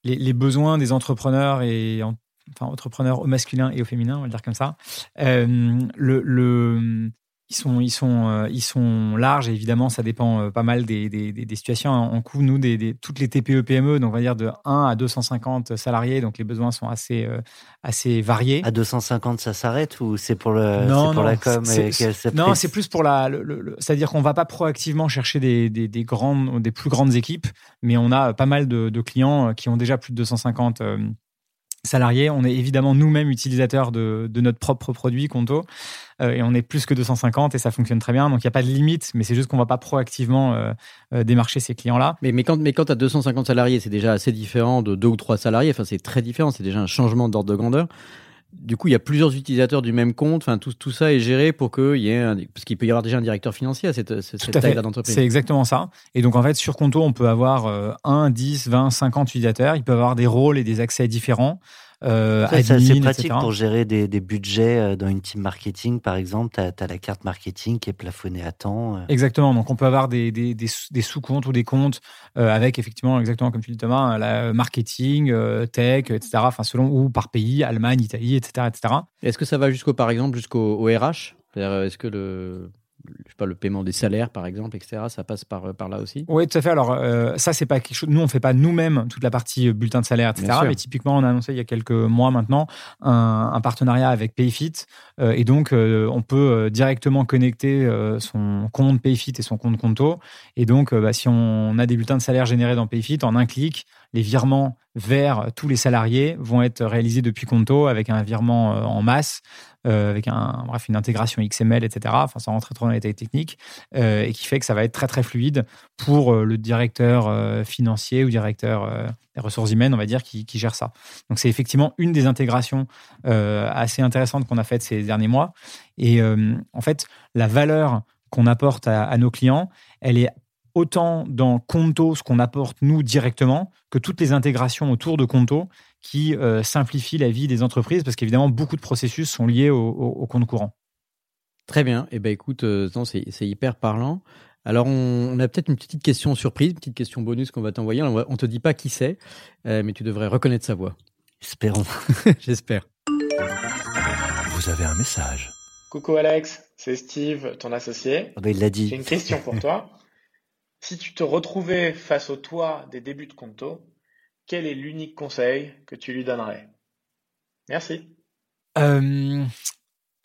les, besoins des entrepreneurs et enfin entrepreneurs au masculin et au féminin, on va le dire comme ça. le, le, ils sont, ils sont, euh, ils sont larges. évidemment, ça dépend euh, pas mal des, des, des, situations. En coût, nous, des, des, toutes les TPE PME, donc on va dire de 1 à 250 salariés, donc les besoins sont assez, euh, assez variés. À 250, ça s'arrête ou c'est pour le, non, pour la com Non, c'est plus pour la, c'est-à-dire qu'on va pas proactivement chercher des, des, grandes, des plus grandes équipes, mais on a pas mal de, de clients qui ont déjà plus de 250 salariés. On est évidemment nous-mêmes utilisateurs de, notre propre produit, Conto, euh, et on est plus que 250 et ça fonctionne très bien. Donc il n'y a pas de limite, mais c'est juste qu'on ne va pas proactivement euh, euh, démarcher ces clients-là. Mais, mais quand, mais quand tu as 250 salariés, c'est déjà assez différent de deux ou trois salariés. Enfin, c'est très différent. C'est déjà un changement d'ordre de grandeur. Du coup, il y a plusieurs utilisateurs du même compte. Enfin, tout, tout ça est géré pour qu'il y ait un, parce qu'il peut y avoir déjà un directeur financier à cette, cette taille d'entreprise. C'est exactement ça. Et donc, en fait, sur Conto, on peut avoir 1, 10, 20, 50 utilisateurs. Ils peuvent avoir des rôles et des accès différents. Euh, c'est assez pratique pour gérer des, des, budgets euh, dans une team marketing, par exemple. Tu as, la carte marketing qui est plafonnée à temps. Euh. Exactement. Donc, on peut avoir des, des, des sous-comptes ou des comptes euh, avec, effectivement, exactement comme tu dis, Thomas, la marketing, tech, etc. Enfin, selon ou par pays, Allemagne, Italie, etc. etc. Est-ce que ça va jusqu'au, par exemple, jusqu'au RH Est-ce que le je sais pas, le paiement des salaires, par exemple, etc. Ça passe par, par là aussi Oui, tout à fait. Alors, euh, ça, c'est pas quelque chose. Nous, on fait pas nous-mêmes toute la partie bulletin de salaire, etc. Mais typiquement, on a annoncé il y a quelques mois maintenant un, partenariat avec Payfit. et donc, on peut directement connecter son compte Payfit et son compte Conto. Et donc, bah, si on a des bulletins de salaire générés dans Payfit, en un clic, les virements vers tous les salariés vont être réalisés depuis Conto avec un virement en masse euh, avec un, bref, une intégration XML, etc. Enfin, sans rentrer trop dans les détails techniques, euh, et qui fait que ça va être très très fluide pour euh, le directeur financier ou directeur des ressources humaines, on va dire, qui, gère ça. Donc c'est effectivement une des intégrations assez intéressantes qu'on a faites ces derniers mois. Et en fait, la valeur qu'on apporte à, nos clients, elle est autant dans Conto, ce qu'on apporte nous directement, que toutes les intégrations autour de Conto qui euh, simplifient la vie des entreprises, parce qu'évidemment, beaucoup de processus sont liés au, compte courant. Très bien. Et eh ben, écoute, euh, c'est hyper parlant. Alors, on, a peut-être une petite question surprise, une petite question bonus qu'on va t'envoyer. On ne te dit pas qui c'est, euh, mais tu devrais reconnaître sa voix. Espérons. J'espère. Vous avez un message. Coucou Alex, c'est Steve, ton associé. Ah bah, il l'a dit. J'ai une question pour toi. Si tu te retrouvais face au toit des débuts de Conto, quel est l'unique conseil que tu lui donnerais? Merci. Euh,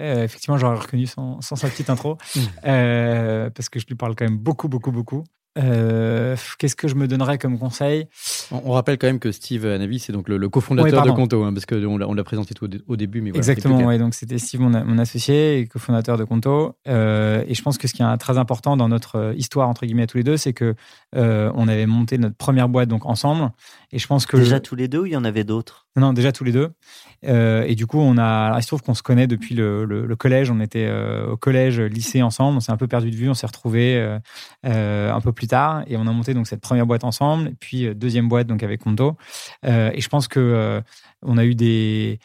euh, effectivement, j'aurais reconnu sans, sa petite intro, euh, parce que je lui parle quand même beaucoup, beaucoup, beaucoup. Euh, qu'est-ce que je me donnerais comme conseil? On, rappelle quand même que Steve Anavi, c'est donc le, cofondateur de Conto, hein, parce qu'on on l'a présenté tout au, début. Mais Exactement, ouais, donc c'était Steve, mon, associé et cofondateur de Conto. Euh, et je pense que ce qui est très important dans notre histoire, entre guillemets, tous les deux, c'est que euh, on avait monté notre première boîte donc ensemble. Et je pense que. Déjà tous les deux ou il y en avait d'autres? Non, déjà tous les deux. Euh, et du coup, on a. il se trouve qu'on se connaît depuis le, le, collège. On était euh, au collège, lycée ensemble. On s'est un peu perdu de vue. On s'est retrouvés euh, un peu plus tard et on a monté donc cette première boîte ensemble. Et puis deuxième boîte donc avec Conto. et je pense que on a eu des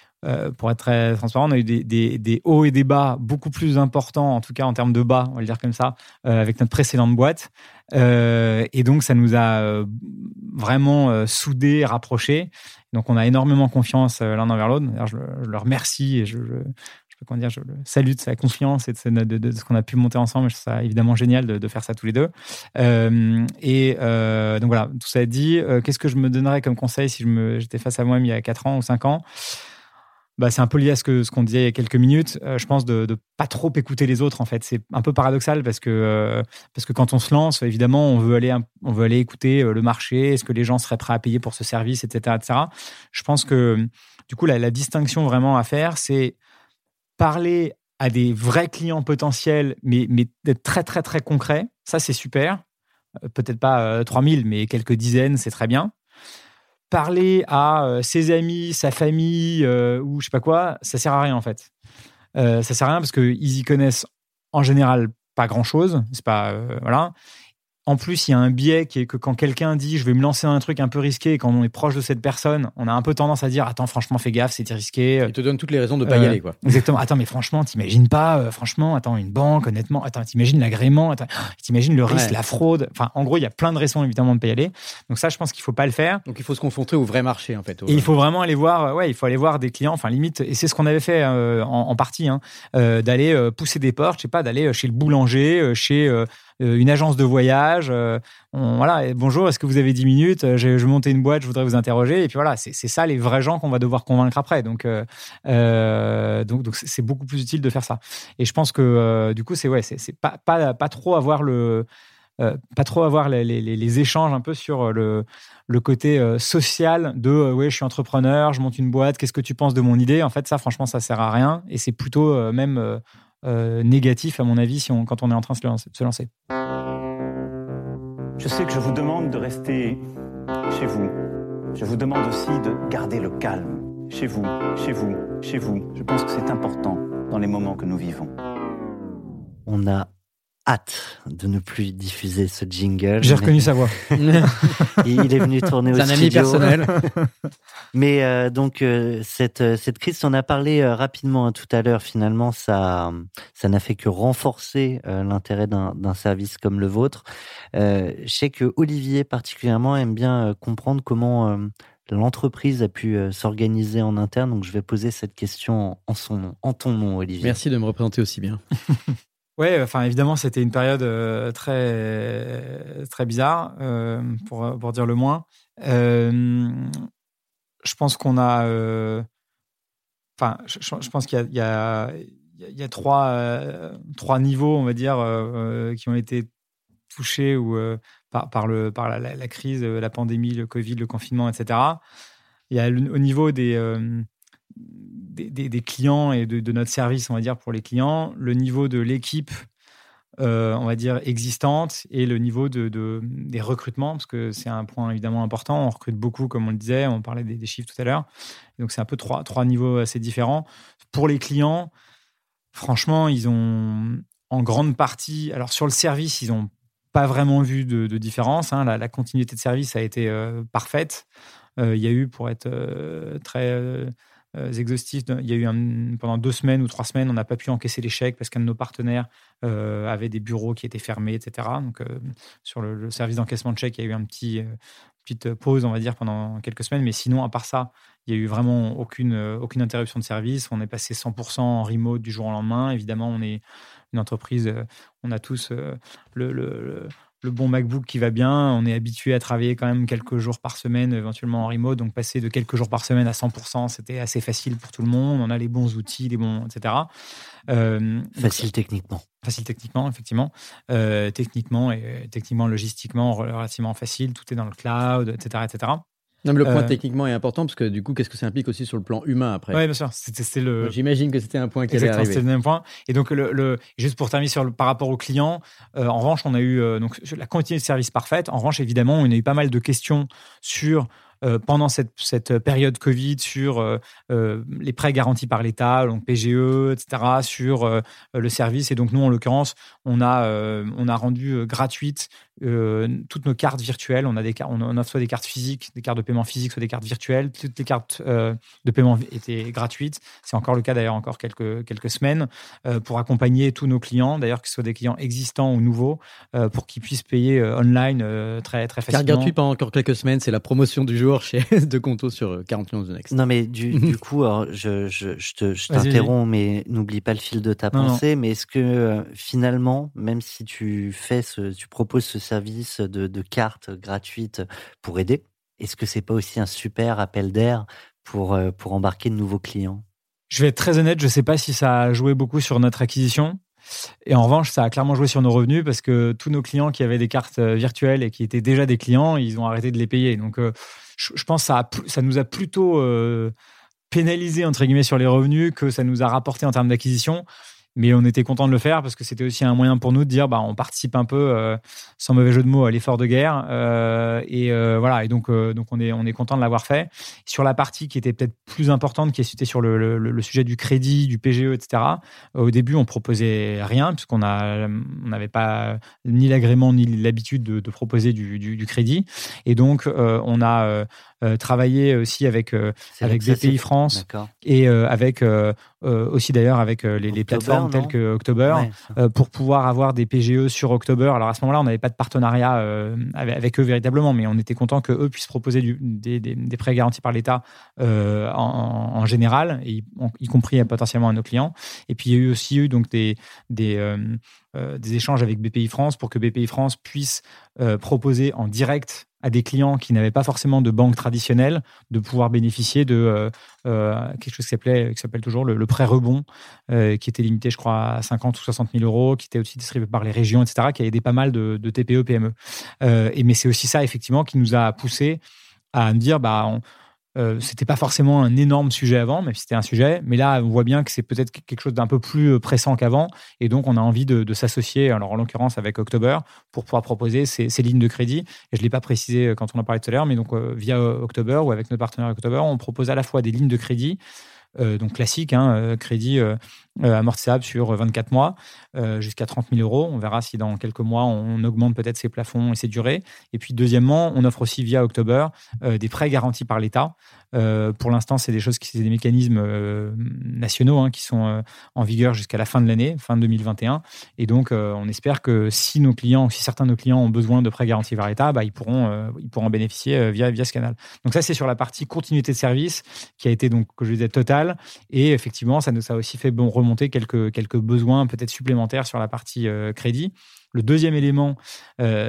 pour être transparent, on a eu des, des, hauts et des bas beaucoup plus importants, en tout cas en termes de bas, on va le dire comme ça, avec notre précédente boîte. et donc, ça nous a vraiment soudés, rapprochés. Donc on a énormément confiance euh, l'un envers l'autre. Je, je, le remercie et je, peux dire, je le salue de sa confiance et de, ce qu'on a pu monter ensemble. Je trouve ça évidemment génial de, faire ça tous les deux. Euh, et euh, donc voilà, tout ça dit, qu'est-ce que je me donnerais comme conseil si j'étais face à moi il y a 4 ans ou 5 ans? Bah, c'est un peu lié à ce que ce qu'on disait il y a quelques minutes. Euh, je pense de, ne pas trop écouter les autres. En fait, c'est un peu paradoxal parce que euh, parce que quand on se lance, évidemment, on veut aller on veut aller écouter euh, le marché. Est-ce que les gens seraient prêts à payer pour ce service, etc., etc. Je pense que du coup, la distinction vraiment à faire, c'est parler à des vrais clients potentiels, mais d'être très très très concret. Ça, c'est super. Peut-être pas 3000, mais quelques dizaines, c'est très bien parler à euh, ses amis, sa famille euh, ou je sais pas quoi, ça sert à rien en fait. Euh, ça sert à rien parce qu'ils y connaissent en général pas grand chose. C'est pas voilà. En plus, il y a un biais qui est que quand quelqu'un dit je vais me lancer dans un truc un peu risqué, et quand on est proche de cette personne, on a un peu tendance à dire attends, franchement, fais gaffe, c'est risqué. Il te donne toutes les raisons de pas y euh, aller, quoi. Exactement. Attends, mais franchement, t'imagines pas, euh, franchement, attends, une banque, honnêtement, attends, t'imagines l'agrément, attends, t'imagines le risque, la fraude. Enfin, en gros, il y a plein de raisons évidemment de pas y aller. Donc ça, je pense qu'il faut pas le faire. Donc il faut se confronter au vrai marché, en fait. Et il faut vraiment aller voir, euh, ouais, il faut aller voir des clients, enfin limite, et c'est ce qu'on avait fait en, partie, hein, d'aller pousser des portes, je sais pas, d'aller chez le boulanger, chez euh, une agence de voyage. Euh, voilà, bonjour, est-ce que vous avez 10 minutes euh, je, je monter une boîte, je voudrais vous interroger. Et puis voilà, c'est ça les vrais gens qu'on va devoir convaincre après. Donc, donc, c'est beaucoup plus utile de faire ça. Et je pense que du coup, c'est ouais, c'est pas, pas, pas trop avoir le pas trop avoir les, les, échanges un peu sur le, le côté social de ouais je suis entrepreneur je monte une boîte qu'est-ce que tu penses de mon idée? En fait ça franchement ça sert à rien et c'est plutôt même euh, négatif, à mon avis, si on, quand on est en train de se lancer. Je sais que je vous demande de rester chez vous. Je vous demande aussi de garder le calme. Chez vous, chez vous, chez vous. Je pense que c'est important dans les moments que nous vivons. On a hâte de ne plus diffuser ce jingle. J'ai reconnu sa voix. il est venu tourner au studio. C'est un ami personnel. mais euh, donc euh, cette euh, cette crise, on a parlé rapidement hein, tout à l'heure. Finalement, ça ça n'a fait que renforcer l'intérêt d'un service comme le vôtre. je sais que Olivier particulièrement aime bien comprendre comment l'entreprise a pu s'organiser en interne. Donc je vais poser cette question en son en ton nom, Olivier. Merci de me représenter aussi bien. Ouais, enfin évidemment, c'était une période euh, très très bizarre euh, pour pour dire le moins. Euh, je pense qu'on a, enfin, je, pense qu'il y a, il y a il y a trois trois niveaux, on va dire, qui ont été touchés ou par, par le par la, la, crise, la pandémie, le Covid, le confinement, etc. Il y a au niveau des des, clients et de, notre service, on va dire, pour les clients, le niveau de l'équipe, euh, on va dire, existante et le niveau de, des recrutements, parce que c'est un point évidemment important. On recrute beaucoup, comme on le disait, on parlait des, chiffres tout à l'heure. Donc, c'est un peu trois, trois niveaux assez différents. Pour les clients, franchement, ils ont en grande partie, alors sur le service, ils n'ont pas vraiment vu de, différence. Hein. La, continuité de service a été euh, parfaite. Euh, il y a eu, pour être très euh, exhaustifs. Il y a eu pendant deux semaines ou trois semaines, on n'a pas pu encaisser les chèques parce qu'un de nos partenaires euh, avait des bureaux qui étaient fermés, etc. Donc, euh, sur le, service d'encaissement de chèques, il y a eu un petit, petite pause, on va dire, pendant quelques semaines. Mais sinon, à part ça, il n'y a eu vraiment aucune, aucune interruption de service. On est passé 100% en remote du jour au lendemain. Évidemment, on est une entreprise, on a tous le bon MacBook qui va bien. On est habitué à travailler quand même quelques jours par semaine, éventuellement en remote. Donc passer de quelques jours par semaine à 100%, c'était assez facile pour tout le monde. On a les bons outils, les bons, etc. Euh, facile techniquement. Facile techniquement, effectivement. Euh, techniquement et techniquement, logistiquement, relativement facile. Tout est dans le cloud, etc., etc. Non, mais le point euh, techniquement est important parce que du coup, qu'est-ce que ça implique aussi sur le plan humain après? Oui, bien sûr. C'était le. J'imagine que c'était un point qui arriver. C'était le même point. Et donc, le, juste pour terminer sur le, par rapport aux clients, euh, en revanche, on a eu euh, donc la quantité de service parfaite. En revanche, évidemment, on a eu pas mal de questions sur euh, pendant cette, cette, période Covid sur euh, euh, les prêts garantis par l'État, donc PGE, etc., sur le service. Et donc, nous, en l'occurrence, on a, on a rendu gratuite toutes nos cartes virtuelles. On, a des, on offre soit des cartes physiques, des cartes de paiement physiques, soit des cartes virtuelles. Toutes les cartes de paiement étaient gratuites. C'est encore le cas d'ailleurs encore quelques, quelques semaines pour accompagner tous nos clients, d'ailleurs que ce soit des clients existants ou nouveaux, pour qu'ils puissent payer online très, très facilement. Carte gratuite pendant encore quelques semaines, c'est la promotion du jour chez de Conto sur 40 euh, millions de Next. Non, mais du, du coup, alors, je, je, je t'interromps, mais n'oublie pas le fil de ta pensée. Mais est-ce que euh, finalement, même si tu fais ce, tu proposes ce service de, de carte gratuite pour aider, est-ce que c'est pas aussi un super appel d'air pour, euh, pour embarquer de nouveaux clients? Je vais être très honnête, je sais pas si ça a joué beaucoup sur notre acquisition. Et en revanche, ça a clairement joué sur nos revenus parce que tous nos clients qui avaient des cartes virtuelles et qui étaient déjà des clients, ils ont arrêté de les payer. Donc, je, pense que ça, ça nous a plutôt euh, pénalisé entre guillemets sur les revenus que ça nous a rapporté en termes d'acquisition. Mais on était content de le faire parce que c'était aussi un moyen pour nous de dire, bah, on participe un peu, euh, sans mauvais jeu de mots, à l'effort de guerre. Euh, et euh, voilà. Et donc, donc on est, on est content de l'avoir fait. Sur la partie qui était peut-être plus importante, qui était sur le, le, sujet du crédit, du PGE, etc. Au début, on proposait rien puisqu'on a, on n'avait pas ni l'agrément ni l'habitude de, proposer du, du, crédit. Et donc, on a travaillé aussi avec avec BPI France et avec aussi d'ailleurs avec les, les plateformes tels que October euh, pour pouvoir avoir des PGE sur October. Alors à ce moment-là, on n'avait pas de partenariat euh, avec, eux véritablement, mais on était content que eux puissent proposer des, prêts garantis par l'État euh, en, général, y, compris potentiellement à nos clients. Et puis il y a eu aussi eu donc des, des échanges avec BPI France pour que BPI France puisse proposer en direct à des clients qui n'avaient pas forcément de banque traditionnelle de pouvoir bénéficier de euh, euh, quelque chose qui s'appelait qui s'appelle toujours le, prêt rebond euh, qui était limité je crois à 50 ou 60 000 euros qui était aussi distribué par les régions etc qui a aidé pas mal de, TPE PME et mais c'est aussi ça effectivement qui nous a poussé à me dire bah euh, c'était pas forcément un énorme sujet avant, même si c'était un sujet. Mais là, on voit bien que c'est peut-être quelque chose d'un peu plus euh, pressant qu'avant. Et donc, on a envie de, s'associer, alors en l'occurrence avec October, pour pouvoir proposer ces, lignes de crédit. Et je ne l'ai pas précisé euh, quand on en parlait tout à l'heure, mais donc via October ou avec notre partenaire October, on propose à la fois des lignes de crédit euh, donc classique, hein, euh, crédit euh, amortissable sur 24 mois jusqu'à 30 000 euros. On verra si dans quelques mois on augmente peut-être ses plafonds et ses durées. Et puis deuxièmement, on offre aussi via October des prêts garantis par l'État. pour l'instant, c'est des choses qui, c'est des mécanismes nationaux hein, qui sont en vigueur jusqu'à la fin de l'année, fin 2021. Et donc, on espère que si nos clients, si certains de nos clients ont besoin de prêts garantis par l'État, bah, ils pourront, ils pourront en bénéficier via via ce canal. Donc ça, c'est sur la partie continuité de service qui a été donc, que je disais, totale. Et effectivement, ça nous a aussi fait remonter quelques besoins peut-être supplémentaires sur la partie crédit. Le deuxième élément,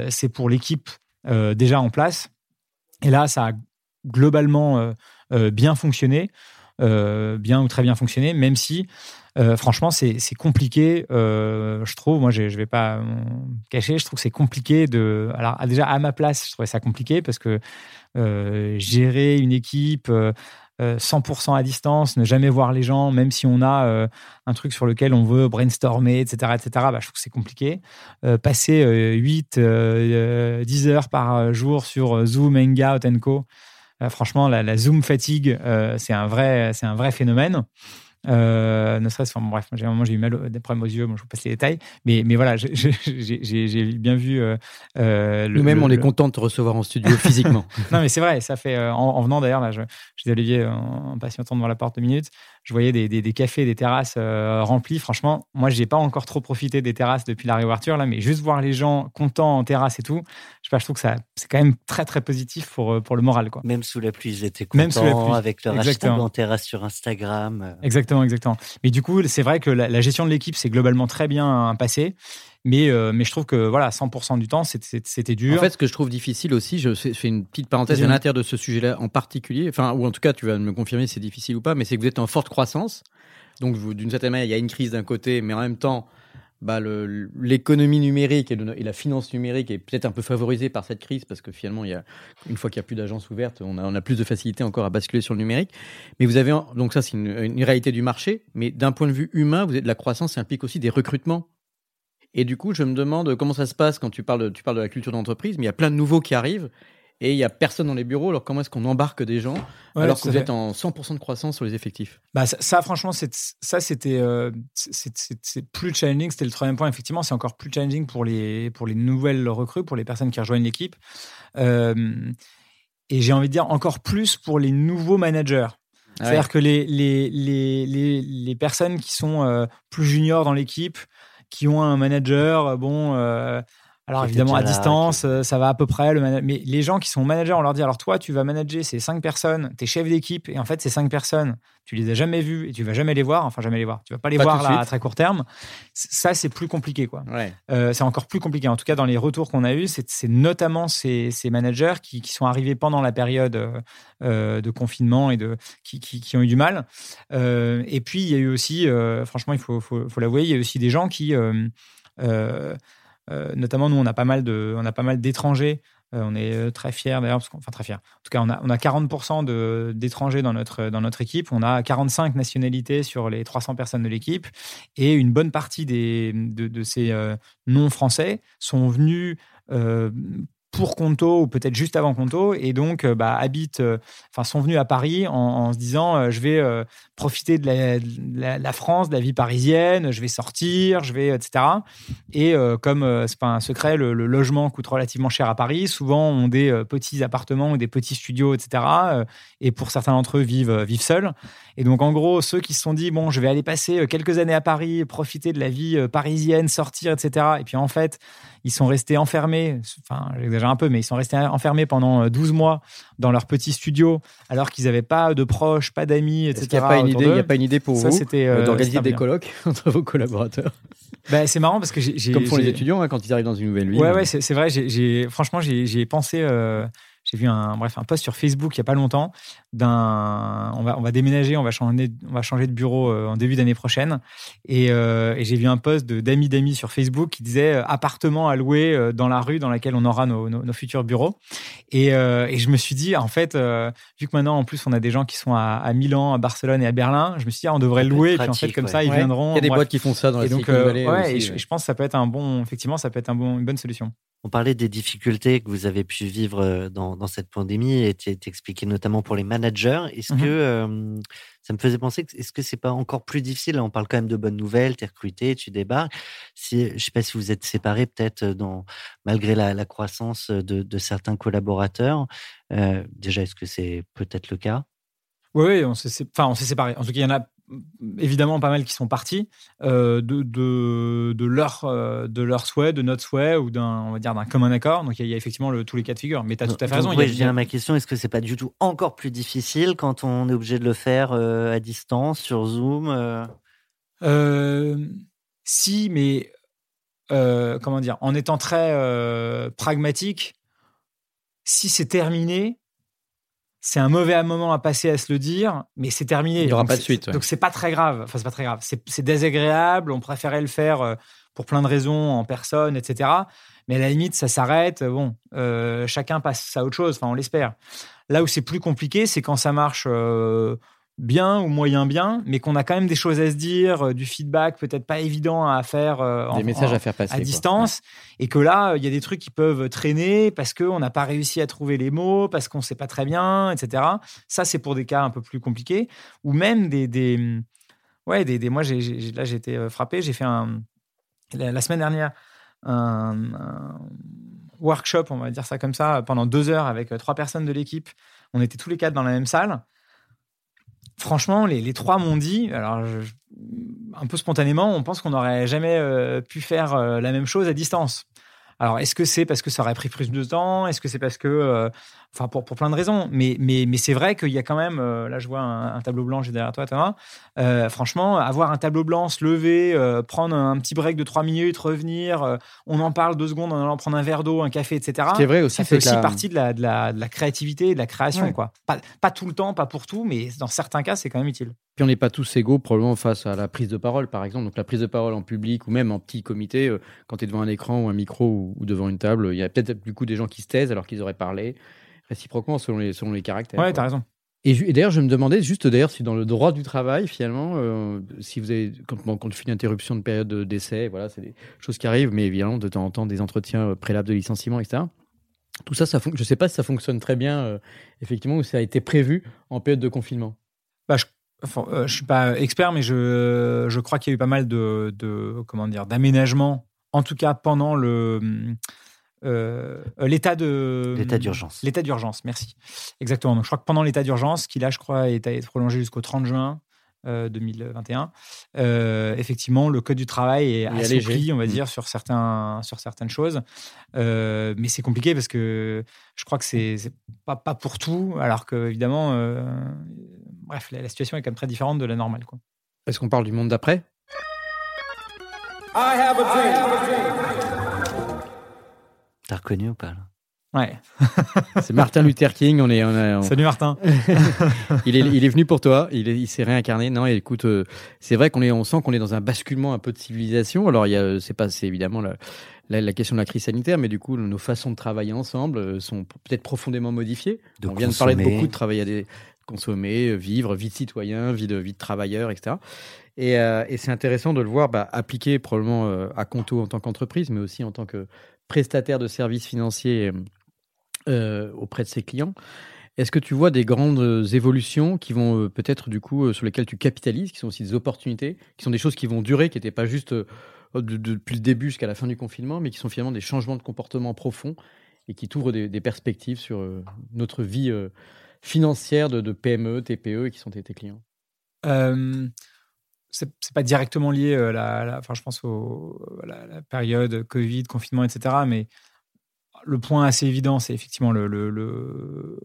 c'est pour l'équipe déjà en place. Et là, ça a globalement euh, euh, bien fonctionné, euh, bien ou très bien fonctionné, même si franchement, c'est compliqué, je trouve. Moi, je ne vais pas cacher, je trouve que c'est compliqué de. Alors, déjà, à ma place, je trouvais ça compliqué parce que gérer une équipe. 100% à distance, ne jamais voir les gens, même si on a un truc sur lequel on veut brainstormer, etc., etc. Bah, je trouve que c'est compliqué. passer 8, 10 heures par jour sur Zoom, Hangout, Co. franchement, la, Zoom fatigue, c'est un un vrai phénomène. Euh, ne serait-ce, enfin, bref, j'ai j'ai eu mal, des problèmes aux yeux, bon, je vous passe les détails, mais, mais voilà, j'ai bien vu. Euh, euh Nous-mêmes, on est content de te recevoir en studio physiquement. non, mais c'est vrai, ça fait, en, venant d'ailleurs, là, je, je Olivier en, en patientant devant la porte deux minutes, je voyais des, des, des cafés, des terrasses euh, remplies. Franchement, moi, je n'ai pas encore trop profité des terrasses depuis la réouverture, là, mais juste voir les gens contents en terrasse et tout, je, sais pas, je trouve que ça, c'est quand même très, très positif pour, euh, pour le moral. Quoi. Même sous la pluie, ils étaient contents, Même sous la pluie. avec leur hashtag en terrasse sur Instagram. Euh. Exactement, exactement. Mais du coup, c'est vrai que la, la gestion de l'équipe s'est globalement très bien passée. Mais, euh, mais je trouve que voilà, 100% du temps, c'était dur. En fait, ce que je trouve difficile aussi, je fais une petite parenthèse à l'intérieur de ce sujet-là en particulier, enfin, ou en tout cas, tu vas me confirmer si c'est difficile ou pas, mais c'est que vous êtes en forte croissance. Donc, d'une certaine manière, il y a une crise d'un côté, mais en même temps, bah, l'économie numérique et, la finance numérique est peut-être un peu favorisée par cette crise parce que finalement, il y a, une fois qu'il n'y a plus d'agences ouvertes, on a, on a, plus de facilité encore à basculer sur le numérique. Mais vous avez, donc ça, c'est une, une, réalité du marché. Mais d'un point de vue humain, vous êtes de la croissance, ça implique aussi des recrutements. Et du coup, je me demande comment ça se passe quand tu parles de, tu parles de la culture d'entreprise, mais il y a plein de nouveaux qui arrivent et il y a personne dans les bureaux. Alors comment est-ce qu'on embarque des gens alors que vous êtes en 100% de croissance sur les effectifs? Bah ça, franchement, ça c'était euh, c'est plus challenging. C'était le troisième point. Effectivement, c'est encore plus challenging pour les pour les nouvelles recrues, pour les personnes qui rejoignent l'équipe. Euh, et j'ai envie de dire encore plus pour les nouveaux managers. Ah C'est-à-dire que les, les, les, les, personnes qui sont euh, plus juniors dans l'équipe, qui ont un manager, bon, euh, alors évidemment à distance, euh, ça va à peu près. Le mais les gens qui sont managers, on leur dit alors toi, tu vas manager ces cinq personnes, t'es chef d'équipe, et en fait ces cinq personnes, tu les as jamais vues et tu vas jamais les voir. Enfin jamais les voir. Tu vas pas les voir là à très court terme. Ça c'est plus compliqué quoi. c'est encore plus compliqué. En tout cas dans les retours qu'on a eus, c'est notamment ces, ces managers qui, qui, sont arrivés pendant la période de confinement et de qui, qui, ont eu du mal. et puis il y a eu aussi, franchement il faut, faut, faut l'avouer, il y a eu aussi des gens qui euh, notamment, nous, on a pas mal de, on a pas mal d'étrangers. Euh, on est euh, très fiers d'ailleurs, enfin très fiers. En tout cas, on a, on a 40% d'étrangers dans notre, dans notre équipe. On a 45 nationalités sur les 300 personnes de l'équipe. Et une bonne partie des, de, de ces non-français sont venus pour Conto ou peut-être juste avant Conto et donc euh, bah, habitent, euh, enfin sont venus à Paris en, se disant euh, je vais profiter de la, France, de la vie parisienne, je vais sortir, je vais etc. Et comme c'est pas un secret, le, logement coûte relativement cher à Paris. Souvent ont des petits appartements ou des petits studios etc. et pour certains d'entre eux vivent vivent seuls. Et donc en gros ceux qui se sont dit bon je vais aller passer quelques années à Paris, profiter de la vie parisienne, sortir etc. Et puis en fait ils sont restés enfermés, enfin j'exagère un peu, mais ils sont restés enfermés pendant 12 euh, mois dans leur petit studio alors qu'ils n'avaient pas de proches, pas d'amis, etc. Il n'y a, pas une idée, a pas une idée pour vous euh, euh, d'organiser des colloques entre vos collaborateurs bah, C'est marrant parce que j'ai... Comme font les étudiants hein, quand ils arrivent dans une nouvelle ville. Ouais, ouais c'est vrai. Franchement, j'ai pensé j'ai vu un, bref, un post sur Facebook il n'y a pas longtemps d'un, on va, on va déménager, on va changer, on va changer de bureau euh, en début d'année prochaine. Et, euh, et j'ai vu un post d'amis d'amis sur Facebook qui disait euh, appartement à louer dans la rue dans laquelle on aura nos, nos, futurs bureaux. Et, et, je me suis dit, en fait, vu que maintenant en plus on a des gens qui sont à, à, Milan, à Barcelone et à Berlin, je me suis dit, ah, on devrait louer. et puis en fait, comme ça, ils viendront. Il y a des boîtes qui font ça dans et la donc, ouais, et je, je, pense que ça peut être un bon, effectivement, ça peut être un bon, une bonne solution. On parlait des difficultés que vous avez pu vivre dans, dans cette pandémie et expliqué notamment pour les managers. Est-ce mmh que ça me faisait penser est-ce que c'est pas encore plus difficile? On parle quand même de bonnes nouvelles, tu es recruté, tu débarques. Si, je sais pas si vous êtes séparés peut-être dans malgré la, croissance de, certains collaborateurs. déjà, est-ce que c'est peut-être le cas? Oui, on s'est enfin, séparés. En tout cas, il y en a évidemment pas mal qui sont partis de, de, de, leur, de leur souhait, de notre souhait ou d'un on va dire d'un commun accord. Donc il y, a effectivement le, tous les cas de figure. Mais tu as tout à fait raison. Oui, je viens à ma question est-ce que c'est pas du tout encore plus difficile quand on est obligé de le faire à distance sur Zoom Si, mais comment dire En étant très pragmatique, si c'est terminé, c'est un mauvais moment à passer à se le dire, mais c'est terminé. Il n'y aura pas de suite. Donc c'est pas très grave. Enfin, c'est pas très grave. C'est désagréable. On préférait le faire euh, pour plein de raisons en personne, etc. Mais à la limite, ça s'arrête. Bon, euh, chacun passe à autre chose. Enfin, on l'espère. Là où c'est plus compliqué, c'est quand ça marche euh, bien ou moyen bien, mais qu'on a quand même des choses à se dire, euh, du feedback peut-être pas évident à faire, euh, des messages à faire passer à distance, et que là il y a des trucs qui peuvent traîner parce qu'on n'a pas réussi à trouver les mots, parce qu'on sait pas très bien, etc. Ça c'est pour des cas un peu plus compliqués, ou même des, des ouais des, des moi là j'ai été euh, frappé, j'ai fait un la, semaine dernière un, un workshop, on va dire ça comme ça, pendant deux heures avec trois personnes de l'équipe. On était tous les quatre dans la même salle franchement, les, trois m'ont dit, alors un peu spontanément, on pense qu'on n'aurait jamais euh, pu faire euh, la même chose à distance. Alors, est-ce que c'est parce que ça aurait pris plus de temps? Est-ce que c'est parce que. Euh, enfin, pour, pour plein de raisons. Mais, mais, mais c'est vrai qu'il y a quand même. Euh, là, je vois un, tableau blanc j'ai derrière toi, Thomas. Euh, franchement, avoir un tableau blanc, se lever, prendre un petit break de trois minutes, revenir, on en parle deux secondes en allant prendre un verre d'eau, un café, etc. C'est vrai aussi. Ça fait aussi partie de la, de, la, de la, créativité et de la création. Quoi. Pas, pas tout le temps, pas pour tout, mais dans certains cas, c'est quand même utile. Puis on n'est pas tous égaux probablement face à la prise de parole, par exemple. Donc la prise de parole en public ou même en petit comité, euh, quand tu es devant un écran ou un micro ou, devant une table, il y a peut-être du coup des gens qui se taisent alors qu'ils auraient parlé, réciproquement selon les, selon les caractères. Ouais, tu as raison. Et, d'ailleurs, je me demandais juste d'ailleurs si dans le droit du travail, finalement, euh, si vous avez, quand, bon, quand tu fais une interruption de période d'essai, voilà, c'est des choses qui arrivent, mais évidemment, de temps en temps, des entretiens euh, préalables de licenciement, etc. Tout ça, ça je ne sais pas si ça fonctionne très bien, effectivement, ou ça a été prévu en période de confinement. Bah, je Enfin, euh, je suis pas expert, mais je, je crois qu'il y a eu pas mal de, de comment dire d'aménagements, en tout cas pendant le euh, l'état de l'état d'urgence. L'état d'urgence, merci. Exactement. Donc je crois que pendant l'état d'urgence, qui là je crois est prolongé jusqu'au 30 juin 2021, euh, effectivement le code du travail est assoupli, on va mm. dire, sur certains sur certaines choses. mais c'est compliqué parce que je crois que c'est pas pas pour tout, alors que évidemment bref, la, situation est quand même très différente de la normale. Est-ce qu'on parle du monde d'après? T'as reconnu ou pas Ouais. c'est Martin Luther King. On est, on Salut Martin. il, est, il est venu pour toi. Il, il s'est réincarné. Non, écoute, euh, c'est vrai qu'on est, on sent qu'on est dans un basculement un peu de civilisation. Alors, il y a, c'est pas, c'est évidemment la, la, question de la crise sanitaire, mais du coup, nos façons de travailler ensemble euh, sont peut-être profondément modifiées. on vient de parler de beaucoup de travail à des, consommer, vivre, vie de citoyen, vie de, vie de travailleur, etc. Euh, et, c'est intéressant de le voir bah, appliqué probablement euh, à Conto en tant qu'entreprise, mais aussi en tant que prestataire de services financiers euh, auprès de ses clients. Est-ce que tu vois des grandes évolutions qui vont peut-être du coup sur lesquelles tu capitalises, qui sont aussi des opportunités, qui sont des choses qui vont durer, qui n'étaient pas juste depuis le début jusqu'à la fin du confinement, mais qui sont finalement des changements de comportement profonds et qui t'ouvrent des, perspectives sur notre vie financières de, PME, TPE qui sont tes, clients? Euh, c'est pas directement lié à euh, la, enfin, je pense au, à la, période Covid, confinement, etc. Mais le point assez évident, c'est effectivement le,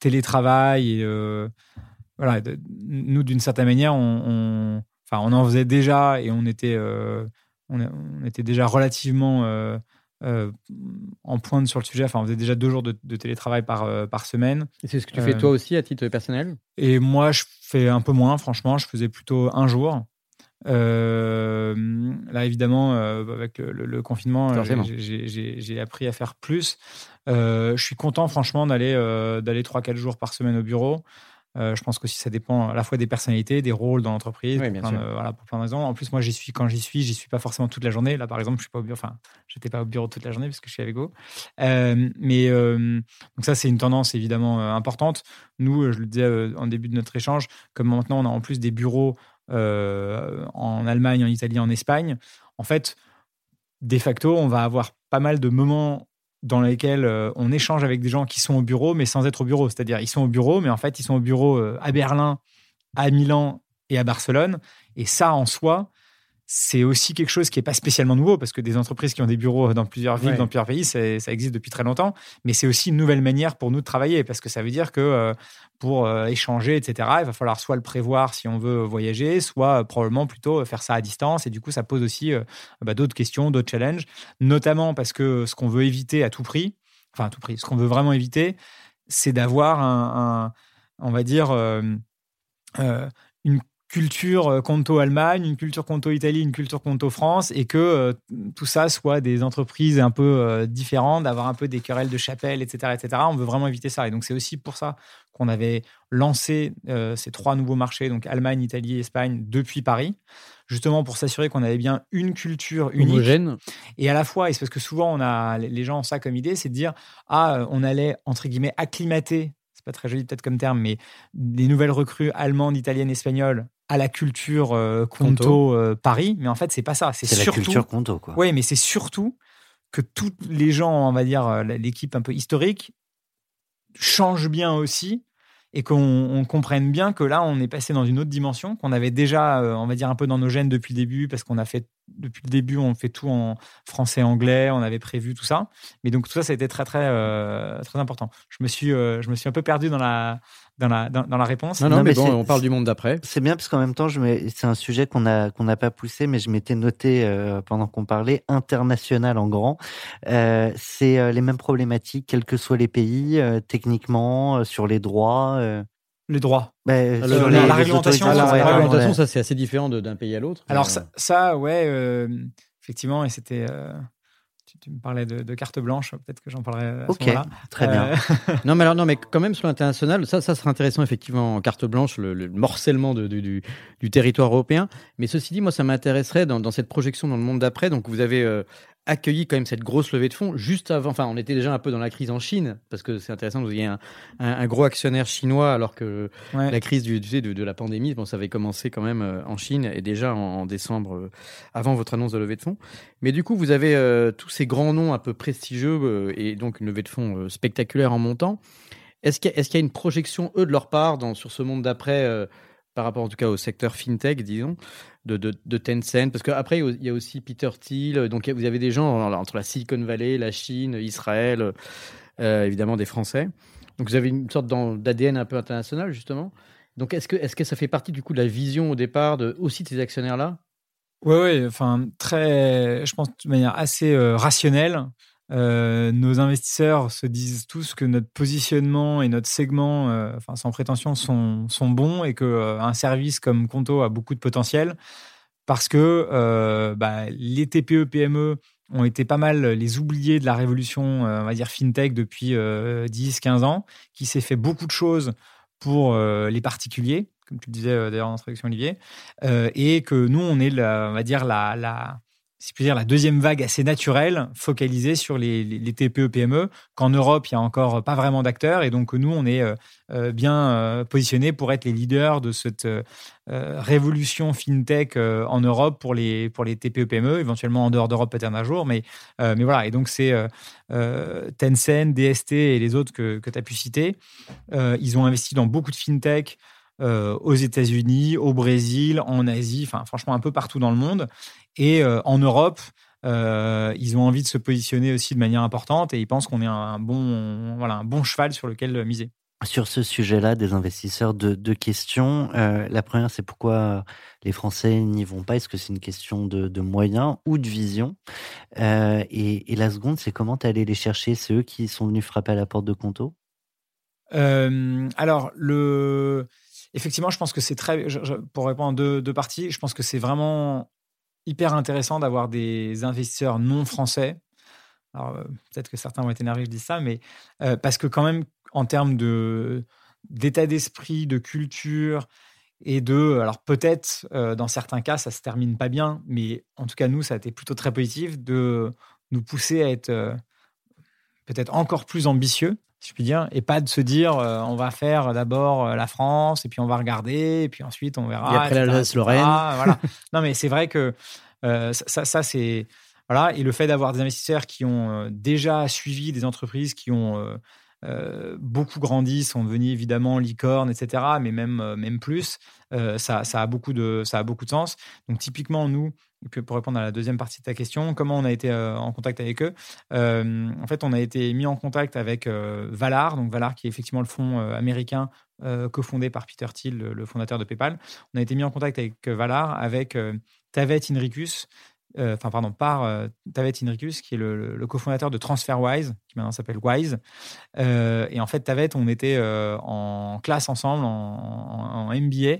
télétravail. Et, euh, voilà, nous, d'une certaine manière, on, enfin, on en faisait déjà et on était, on, était déjà relativement euh, en pointe sur le sujet. Enfin, on faisait déjà deux jours de, télétravail par, euh, par semaine. Et c'est ce que tu fais toi euh, aussi à titre personnel? Et moi, je fais un peu moins, franchement. Je faisais plutôt un jour. là, évidemment, avec le, confinement, j'ai appris à faire plus. je suis content, franchement, d'aller d'aller 3-4 jours par semaine au bureau. Euh, je pense que si ça dépend à la fois des personnalités, des rôles dans l'entreprise, pour, voilà, pour, plein de raisons. En plus, moi, j'y suis quand j'y suis, j'y suis pas forcément toute la journée. Là, par exemple, je suis pas au bureau, enfin, j'étais pas au bureau toute la journée parce que je suis avec vous. Euh, mais euh, donc ça, c'est une tendance évidemment importante. Nous, je le disais en début de notre échange, comme maintenant on a en plus des bureaux en Allemagne, en Italie, en Espagne. En fait, de facto, on va avoir pas mal de moments dans lesquels euh, on échange avec des gens qui sont au bureau, mais sans être au bureau. C'est-à-dire, ils sont au bureau, mais en fait, ils sont au bureau euh, à Berlin, à Milan et à Barcelone. Et ça, en soi, c'est aussi quelque chose qui n'est pas spécialement nouveau parce que des entreprises qui ont des bureaux dans plusieurs villes, dans plusieurs pays, ça existe depuis très longtemps. Mais c'est aussi une nouvelle manière pour nous de travailler parce que ça veut dire que euh, pour euh, échanger, etc., il va falloir soit le prévoir si on veut voyager, soit euh, probablement plutôt faire ça à distance. Et du coup, ça pose aussi bah, d'autres questions, d'autres challenges, notamment parce que ce qu'on veut éviter à tout prix, enfin à tout prix, ce qu'on veut vraiment éviter, c'est d'avoir un, on va dire, culture euh, Conto Allemagne, une culture Conto Italie, une culture Conto France, et que euh, tout ça soit des entreprises un peu euh, différentes, d'avoir un peu des querelles de chapelle, etc., etc. On veut vraiment éviter ça. Et donc c'est aussi pour ça qu'on avait lancé ces trois nouveaux marchés, donc Allemagne, Italie, Espagne, depuis Paris, justement pour s'assurer qu'on avait bien une culture unique. Homogène. Et à la fois, et c'est parce que souvent on a, les gens ont ça comme idée, c'est de dire ah on allait entre guillemets acclimater pas très joli peut-être comme terme, mais des nouvelles recrues allemandes, italiennes, espagnoles à la culture euh, Conto, euh, Paris. Mais en fait, c'est pas ça. C'est surtout. la culture Conto, quoi. Oui, mais c'est surtout que tous les gens, on va dire, euh, l'équipe un peu historique, changent bien aussi et qu'on comprenne bien que là, on est passé dans une autre dimension qu'on avait déjà, on va dire, un peu dans nos gènes depuis le début, parce qu'on a fait depuis le début, on fait tout en français, anglais, on avait prévu tout ça. Mais donc tout ça, ça a été très très euh, très important. Je me suis euh, je me suis un peu perdu dans la dans la dans, la réponse. Non, non, mais, bon, on parle du monde d'après. C'est bien parce qu'en même temps, c'est un sujet qu'on a qu'on n'a pas poussé, mais je m'étais noté euh, pendant qu'on parlait international en grand. c'est les mêmes problématiques, quels que soient les pays, techniquement, sur les droits les droits. Ben, la, réglementation, ça c'est assez différent d'un pays à l'autre. Alors ça, ça, ouais, euh, effectivement, et c'était. Euh, tu, me parlais de, carte blanche, peut-être que j'en parlerai. À ok, très bien. Euh, non, mais alors non, mais quand même sur l'international, ça, ça serait intéressant effectivement en carte blanche, le, morcellement de, du, du, territoire européen. Mais ceci dit, moi, ça m'intéresserait dans, dans, cette projection dans le monde d'après. Donc vous avez accueilli quand même cette grosse levée de fonds juste avant. Enfin, on était déjà un peu dans la crise en Chine parce que c'est intéressant. Vous ayez un, un, gros actionnaire chinois alors que la crise du, de, de, la pandémie, bon, ça avait commencé quand même euh, en Chine et déjà en, décembre euh, avant votre annonce de levée de fonds. Mais du coup, vous avez euh, tous ces grands noms un peu prestigieux et donc une levée de fonds spectaculaire en montant. Est-ce qu'il y, est y, a une projection eux de leur part dans, sur ce monde d'après? Par rapport en tout cas au secteur fintech, disons, de, de, Tencent Parce qu'après, il y a aussi Peter Thiel. Donc, vous avez des gens entre la Silicon Valley, la Chine, Israël, euh, évidemment des Français. Donc, vous avez une sorte d'ADN un peu international, justement. Donc, est-ce que, est que ça fait partie du coup de la vision au départ de, aussi de ces actionnaires-là? Oui, oui, enfin, très, je pense de manière assez euh, rationnelle. Euh, nos investisseurs se disent tous que notre positionnement et notre segment, euh, sans prétention, sont, bons et que euh, service comme Conto a beaucoup de potentiel parce que bah, les TPE PME ont été pas mal les oubliés de la révolution, on va dire fintech depuis 10-15 ans, qui s'est fait beaucoup de choses pour les particuliers, comme tu le disais d'ailleurs en introduction Olivier, et que nous on est, on va dire la, la si je puis dire, la deuxième vague assez naturelle, focalisée sur les, les, TPE, PME, qu'en Europe, il y a encore pas vraiment d'acteurs. Et donc, nous, on est euh, euh, bien euh, positionnés pour être les leaders de cette révolution fintech en Europe pour les, pour les TPE, PME, éventuellement en dehors d'Europe peut-être un jour. Mais, mais voilà, et donc, c'est Tencent, DST et les autres que, que tu as pu citer. ils ont investi dans beaucoup de fintech. Euh, aux États-Unis, au Brésil, en Asie, enfin franchement un peu partout dans le monde. Et euh, en Europe, euh, ils ont envie de se positionner aussi de manière importante et ils pensent qu'on est un bon, voilà, un bon cheval sur lequel miser. Sur ce sujet-là, des investisseurs, deux, questions. la première, c'est pourquoi les Français n'y vont pas? Est-ce que c'est une question de, moyens ou de vision? Et, la seconde, c'est comment tu allé les chercher, ceux qui sont venus frapper à la porte de Conto? Alors, le effectivement, je pense que c'est très. pour répondre en deux, deux, parties, je pense que c'est vraiment hyper intéressant d'avoir des investisseurs non français. Alors, euh, peut-être que certains vont être énervés, je dis ça, mais euh, parce que, quand même, en termes de, d'état d'esprit, de culture et de. Alors, peut-être, euh, dans certains cas, ça se termine pas bien, mais en tout cas, nous, ça a été plutôt très positif de nous pousser à être peut-être encore plus ambitieux si je puis dire, et pas de se dire euh, on va faire d'abord euh, la France et puis on va regarder et puis ensuite on verra. Et après la Lorraine. Voilà. non, mais c'est vrai que euh, ça, ça c'est voilà et le fait d'avoir des investisseurs qui ont déjà suivi des entreprises qui ont beaucoup grandi, sont devenus évidemment licornes, etc., mais même, même plus, ça, ça, a beaucoup de, ça a beaucoup de sens. Donc typiquement, nous, pour répondre à la deuxième partie de ta question, comment on a été en contact avec eux? En fait, on a été mis en contact avec Valar, donc Valar qui est effectivement le fonds américain cofondé par Peter Thiel, le, fondateur de PayPal. On a été mis en contact avec Valar, avec Tavet Inricus, euh, enfin pardon, par euh, Tavet Inricus, qui est le, cofondateur de TransferWise, qui maintenant s'appelle Wise. Euh, et en fait, Tavet, on était en classe ensemble, en, MBA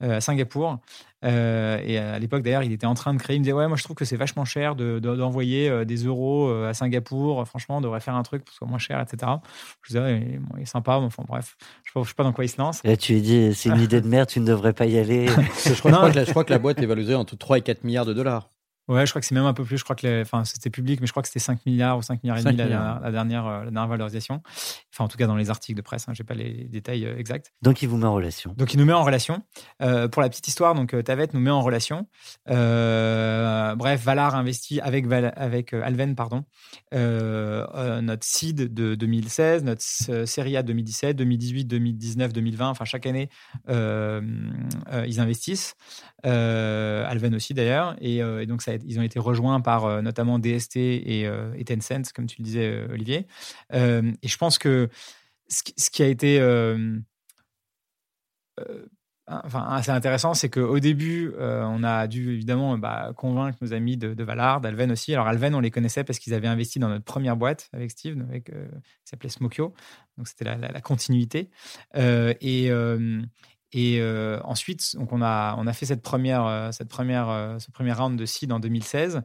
à Singapour. et à l'époque, d'ailleurs, il était en train de créer. Il me disait Ouais, moi, je trouve que c'est vachement cher d'envoyer des euros à Singapour. Franchement, on devrait faire un truc pour que ce soit moins cher, etc. Je disais Il est sympa, mais enfin, bref, je ne sais pas dans quoi il se lance. Là, tu lui dis C'est une idée de merde, tu ne devrais pas y aller. je, crois, que la, je crois que la boîte est valorisée entre 3 et 4 milliards de dollars. Ouais, je crois que c'est même un peu plus. Je crois que enfin, c'était public, mais je crois que c'était 5 milliards ou 5 milliards et demi la, dernière, euh, la dernière valorisation. Enfin, en tout cas, dans les articles de presse, hein, je n'ai pas les détails euh, exacts. Donc, il vous met en relation. Donc, il nous met en relation. Euh, pour la petite histoire, donc Tavet nous met en relation. bref, Valar investit avec, avec Alven, pardon, notre seed de 2016, notre série A 2017, 2018, 2019, 2020. Enfin, chaque année, ils investissent. Alven aussi, d'ailleurs. Et, et donc, ça ils ont été rejoints par euh, notamment DST euh, et, Tencent, comme tu le disais, euh, Olivier. et je pense que ce, qui a été assez intéressant, c'est qu'au début, on a dû évidemment bah, convaincre nos amis de, de Valard, d'Alven aussi. Alors, Alven, on les connaissait parce qu'ils avaient investi dans notre première boîte avec Steve, avec, qui s'appelait Smokyo. Donc, c'était la, la, continuité. et, et euh, ensuite, donc on, a, on a fait cette première, euh, cette première, euh, ce premier round de seed en 2016.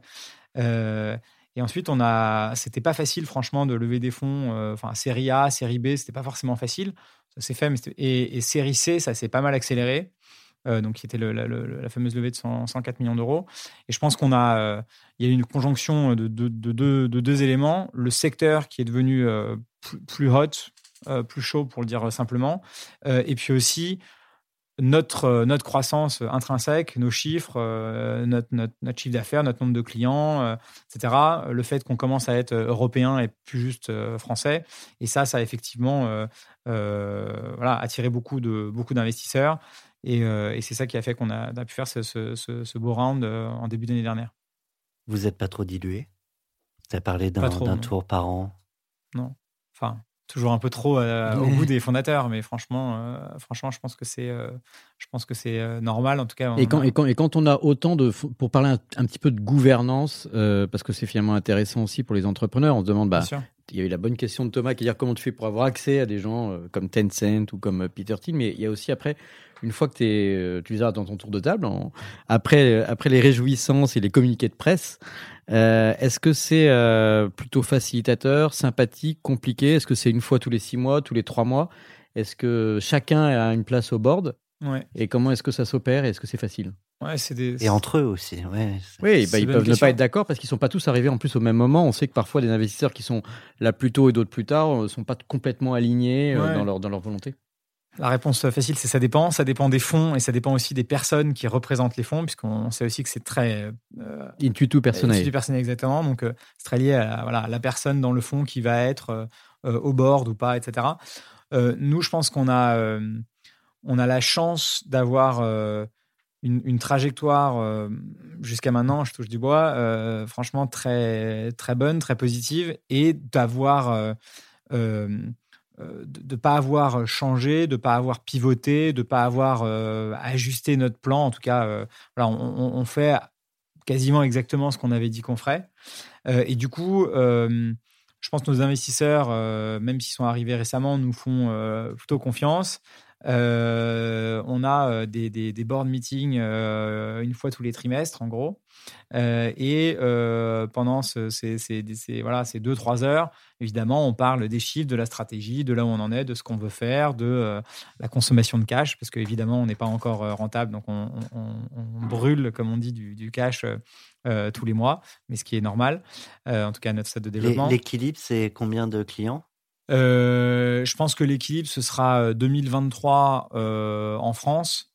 et ensuite, on a, c'était pas facile, franchement, de lever des fonds. Enfin, série A, série B, c'était pas forcément facile. Ça s'est fait, et, série C, ça s'est pas mal accéléré. donc, qui était la, fameuse levée de 104 millions d'euros. Et je pense qu'on a, il y a eu une conjonction de, de, de, de, deux éléments. Le secteur qui est devenu plus, hot, plus chaud, pour le dire simplement. et puis aussi, notre, euh, notre croissance intrinsèque, nos chiffres, euh, notre, notre, notre chiffre d'affaires, notre nombre de clients, euh, etc. Le fait qu'on commence à être européen et plus juste français. Et ça, ça a effectivement voilà, attiré beaucoup, de, beaucoup d'investisseurs. Et, et c'est ça qui a fait qu'on a, a, pu faire ce, ce, ce, beau round en début d'année dernière. Vous n'êtes pas trop dilué? Tu as parlé d'un, d'un tour par an? Non. Enfin, toujours un peu trop euh, au goût des fondateurs, mais franchement, euh, franchement, je pense que c'est, euh, je pense que c'est normal en tout cas. Et quand, et quand, et quand on a autant de, pour parler un, petit peu de gouvernance, parce que c'est finalement intéressant aussi pour les entrepreneurs, on se demande, bah, il y a eu la bonne question de Thomas qui dit comment tu fais pour avoir accès à des gens comme Tencent ou comme Peter Thiel, mais il y a aussi après, une fois que es, tu les as dans ton tour de table, après, après les réjouissances et les communiqués de presse, euh, est-ce que c'est euh, plutôt facilitateur, sympathique, compliqué? Est-ce que c'est une fois tous les six mois, tous les trois mois? Est-ce que chacun a une place au board? Ouais. Et comment est-ce que ça s'opère et est-ce que c'est facile? Ouais, des... Et entre eux aussi. Ouais, oui, bah, ils peuvent ne pas être d'accord parce qu'ils ne sont pas tous arrivés en plus au même moment. On sait que parfois des investisseurs qui sont là plus tôt et d'autres plus tard ne euh, sont pas complètement alignés dans, leur, dans leur volonté. La réponse facile, c'est ça dépend. Ça dépend des fonds et ça dépend aussi des personnes qui représentent les fonds, puisqu'on sait aussi que c'est très. Euh, intuitu personnel. Intuitu personnel, exactement. Donc, euh, c'est très lié à voilà, la personne dans le fond qui va être euh, au board ou pas, etc. nous, je pense qu'on a, on a la chance d'avoir une, une, trajectoire jusqu'à maintenant, je touche du bois, franchement très, très bonne, très positive, et d'avoir euh, de ne pas avoir changé, de ne pas avoir pivoté, de ne pas avoir euh, ajusté notre plan. En tout cas, euh, on, fait quasiment exactement ce qu'on avait dit qu'on ferait. et du coup, je pense que nos investisseurs, même s'ils sont arrivés récemment, nous font plutôt confiance. On a des, des, board meetings une fois tous les trimestres, en gros. et pendant ces, voilà, ces deux, trois heures, évidemment, on parle des chiffres, de la stratégie, de là où on en est, de ce qu'on veut faire, de la consommation de cash, parce qu'évidemment, on n'est pas encore rentable, donc on, brûle, comme on dit, du, cash tous les mois, mais ce qui est normal, en tout cas à notre stade de développement. L'équilibre, c'est combien de clients? Je pense que l'équilibre, ce sera 2023 en France.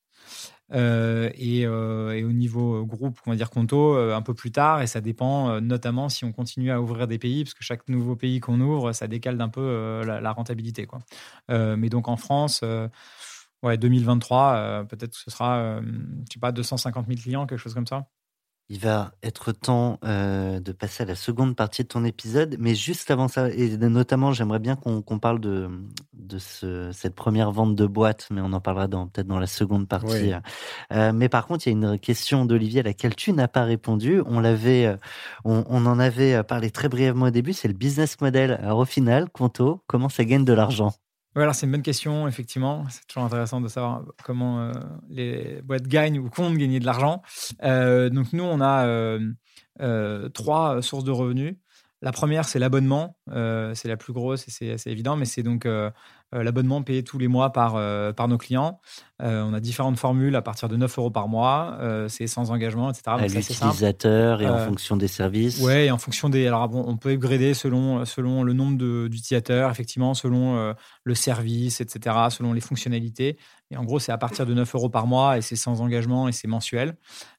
et, au niveau groupe, on va dire Conto, un peu plus tard. Et ça dépend notamment si on continue à ouvrir des pays, parce que chaque nouveau pays qu'on ouvre, ça décale d'un peu la, rentabilité. Mais donc en France, ouais, 2023, peut-être que ce sera, je sais pas, 250 000 clients, quelque chose comme ça. Il va être temps euh, de passer à la seconde partie de ton épisode, mais juste avant ça, et notamment, j'aimerais bien qu'on parle de, de ce, cette première vente de boîte, mais on en parlera peut-être dans la seconde partie. Euh, mais par contre, il y a une question d'Olivier à laquelle tu n'as pas répondu. On l'avait, euh, on, on, en avait parlé très brièvement au début. C'est le business model. Alors au final, Conto, comment ça gagne de l'argent? Oui, alors c'est une bonne question, effectivement. C'est toujours intéressant de savoir comment euh, les boîtes gagnent ou comptent gagner de l'argent. Euh, donc nous, on a euh, trois sources de revenus. La première, c'est l'abonnement. C'est la plus grosse et c'est assez évident, mais c'est donc l'abonnement payé tous les mois par, par nos clients. on a différentes formules à partir de 9 euros par mois. c'est sans engagement, etc. À l'utilisateur et en fonction des services? Oui, en fonction des. Alors, bon, on peut upgrader selon, selon le nombre d'utilisateurs, effectivement, selon le service, etc., selon les fonctionnalités. Et en gros, c'est à partir de 9 euros par mois et c'est sans engagement et c'est mensuel.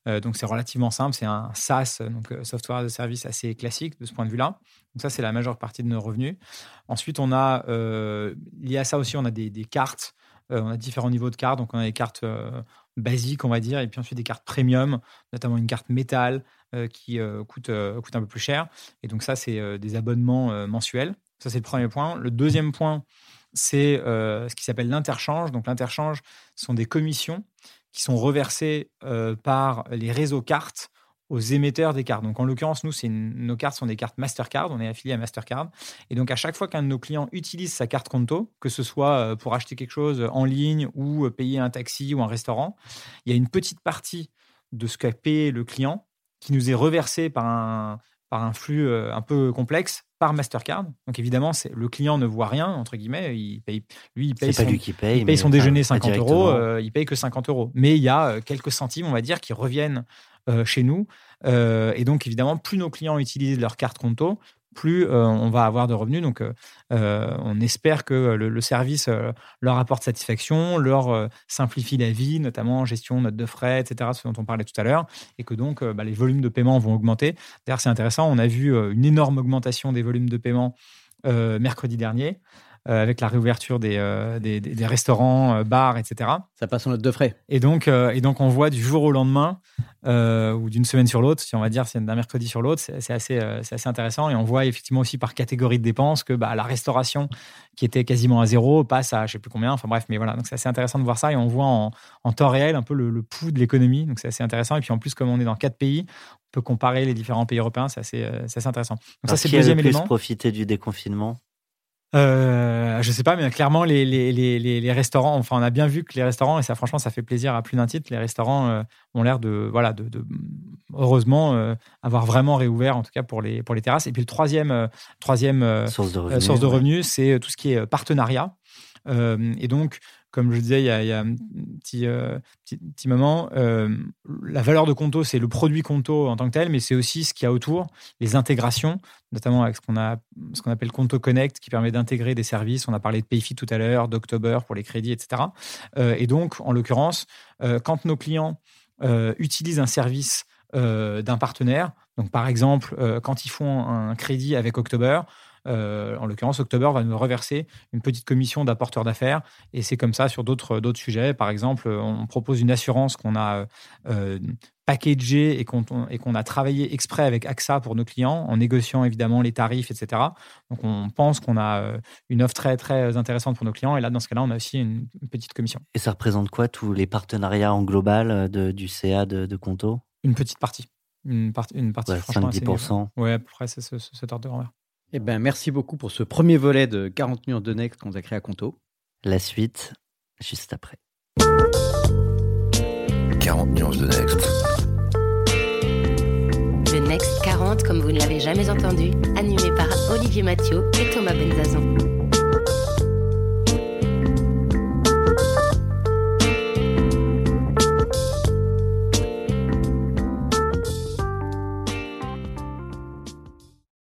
Euh, donc, c'est relativement simple. C'est un SaaS, donc euh, software de service assez classique de ce point de vue-là. Donc, ça, c'est la majeure partie de nos revenus. Ensuite, on a, euh, lié à ça aussi, on a des, cartes. on a différents niveaux de cartes. Donc, on a des cartes basiques, on va dire, et puis ensuite des cartes premium, notamment une carte métal qui coûte, coûte un peu plus cher. Et donc, ça, c'est des abonnements mensuels. Ça, c'est le premier point. Le deuxième point, c'est euh, ce qui s'appelle l'interchange. Donc l'interchange sont des commissions qui sont reversées euh, par les réseaux cartes aux émetteurs des cartes. Donc en l'occurrence, nous, nos cartes sont des cartes Mastercard, on est affilié à Mastercard. Et donc à chaque fois qu'un de nos clients utilise sa carte Conto, que ce soit euh, pour acheter quelque chose en ligne ou payer un taxi ou un restaurant, il y a une petite partie de ce qu'a payé le client qui nous est reversée par un, par un flux un peu complexe par Mastercard. Donc évidemment, le client ne voit rien entre guillemets. Il paye, lui, il paye son, lui qui paye, il paye son déjeuner 50 euros. Euh, il paye que 50 euros. Mais il y a euh, quelques centimes, on va dire, qui reviennent euh, chez nous. et donc évidemment, plus nos clients utilisent leur carte Conto, plus euh, on va avoir de revenus. Donc, euh, euh, on espère que le, service leur apporte satisfaction, leur simplifie la vie, notamment gestion, notes de frais, etc., ce dont on parlait tout à l'heure, et que donc bah, les volumes de paiement vont augmenter. D'ailleurs, c'est intéressant, on a vu une énorme augmentation des volumes de paiement mercredi dernier. Euh, avec la réouverture des, euh, des, des, restaurants, euh, bars, etc. Ça passe en note de frais. Et donc, et donc on voit du jour au lendemain, ou d'une semaine sur l'autre, si on va dire, c'est d'un mercredi sur l'autre, c'est assez, c'est assez intéressant. Et on voit effectivement aussi par catégorie de dépenses que bah, la restauration, qui était quasiment à zéro, passe à je sais plus combien. Enfin bref, mais voilà, donc c'est assez intéressant de voir ça. Et on voit en, en temps réel un peu le, pouls de l'économie. Donc c'est assez intéressant. Et puis en plus, comme on est dans quatre pays, on peut comparer les différents pays européens. C'est assez, assez intéressant. Donc ça, c'est le deuxième élément. profiter du déconfinement? Euh, je sais pas, mais clairement, les, les, les, les, restaurants, enfin, on a bien vu que les restaurants, et ça, franchement, ça fait plaisir à plus d'un titre, les restaurants euh, ont l'air de, voilà, de, de heureusement, euh, avoir vraiment réouvert, en tout cas pour les, pour les terrasses. Et puis, le troisième, euh, troisième source de revenus, source de revenus c'est tout ce qui est partenariat. et donc, comme je le disais il y a, un petit, euh, petit, moment, euh, la valeur de Conto, c'est le produit Conto en tant que tel, mais c'est aussi ce qu'il y a autour, les intégrations, notamment avec ce qu'on a, ce qu'on appelle Conto Connect, qui permet d'intégrer des services. On a parlé de Payfit tout à l'heure, d'October pour les crédits, etc. Euh, et donc, en l'occurrence, quand nos clients utilisent un service d'un partenaire, donc par exemple, quand ils font un crédit avec October, euh, en l'occurrence, October va nous reverser une petite commission d'apporteur d'affaires. Et c'est comme ça sur d'autres sujets. Par exemple, on propose une assurance qu'on a euh, packagée et qu'on a travaillé exprès avec AXA pour nos clients, en négociant évidemment les tarifs, etc. Donc on pense qu'on a euh, une offre très très intéressante pour nos clients. Et là, dans ce cas-là, on a aussi une, petite commission. Et ça représente quoi tous les partenariats en global du CA de, de Conto? Une petite partie. Une, une partie franchement 5-10%. Oui, à peu près, c'est ce, cet ordre de grandeur. Eh ben, merci beaucoup pour ce premier volet de 40 nuances de Next consacré à Conto. La suite, juste après. 40 nuances de Next. Le Next 40, comme vous ne l'avez jamais entendu, animé par Olivier Mathieu et Thomas Benzazon.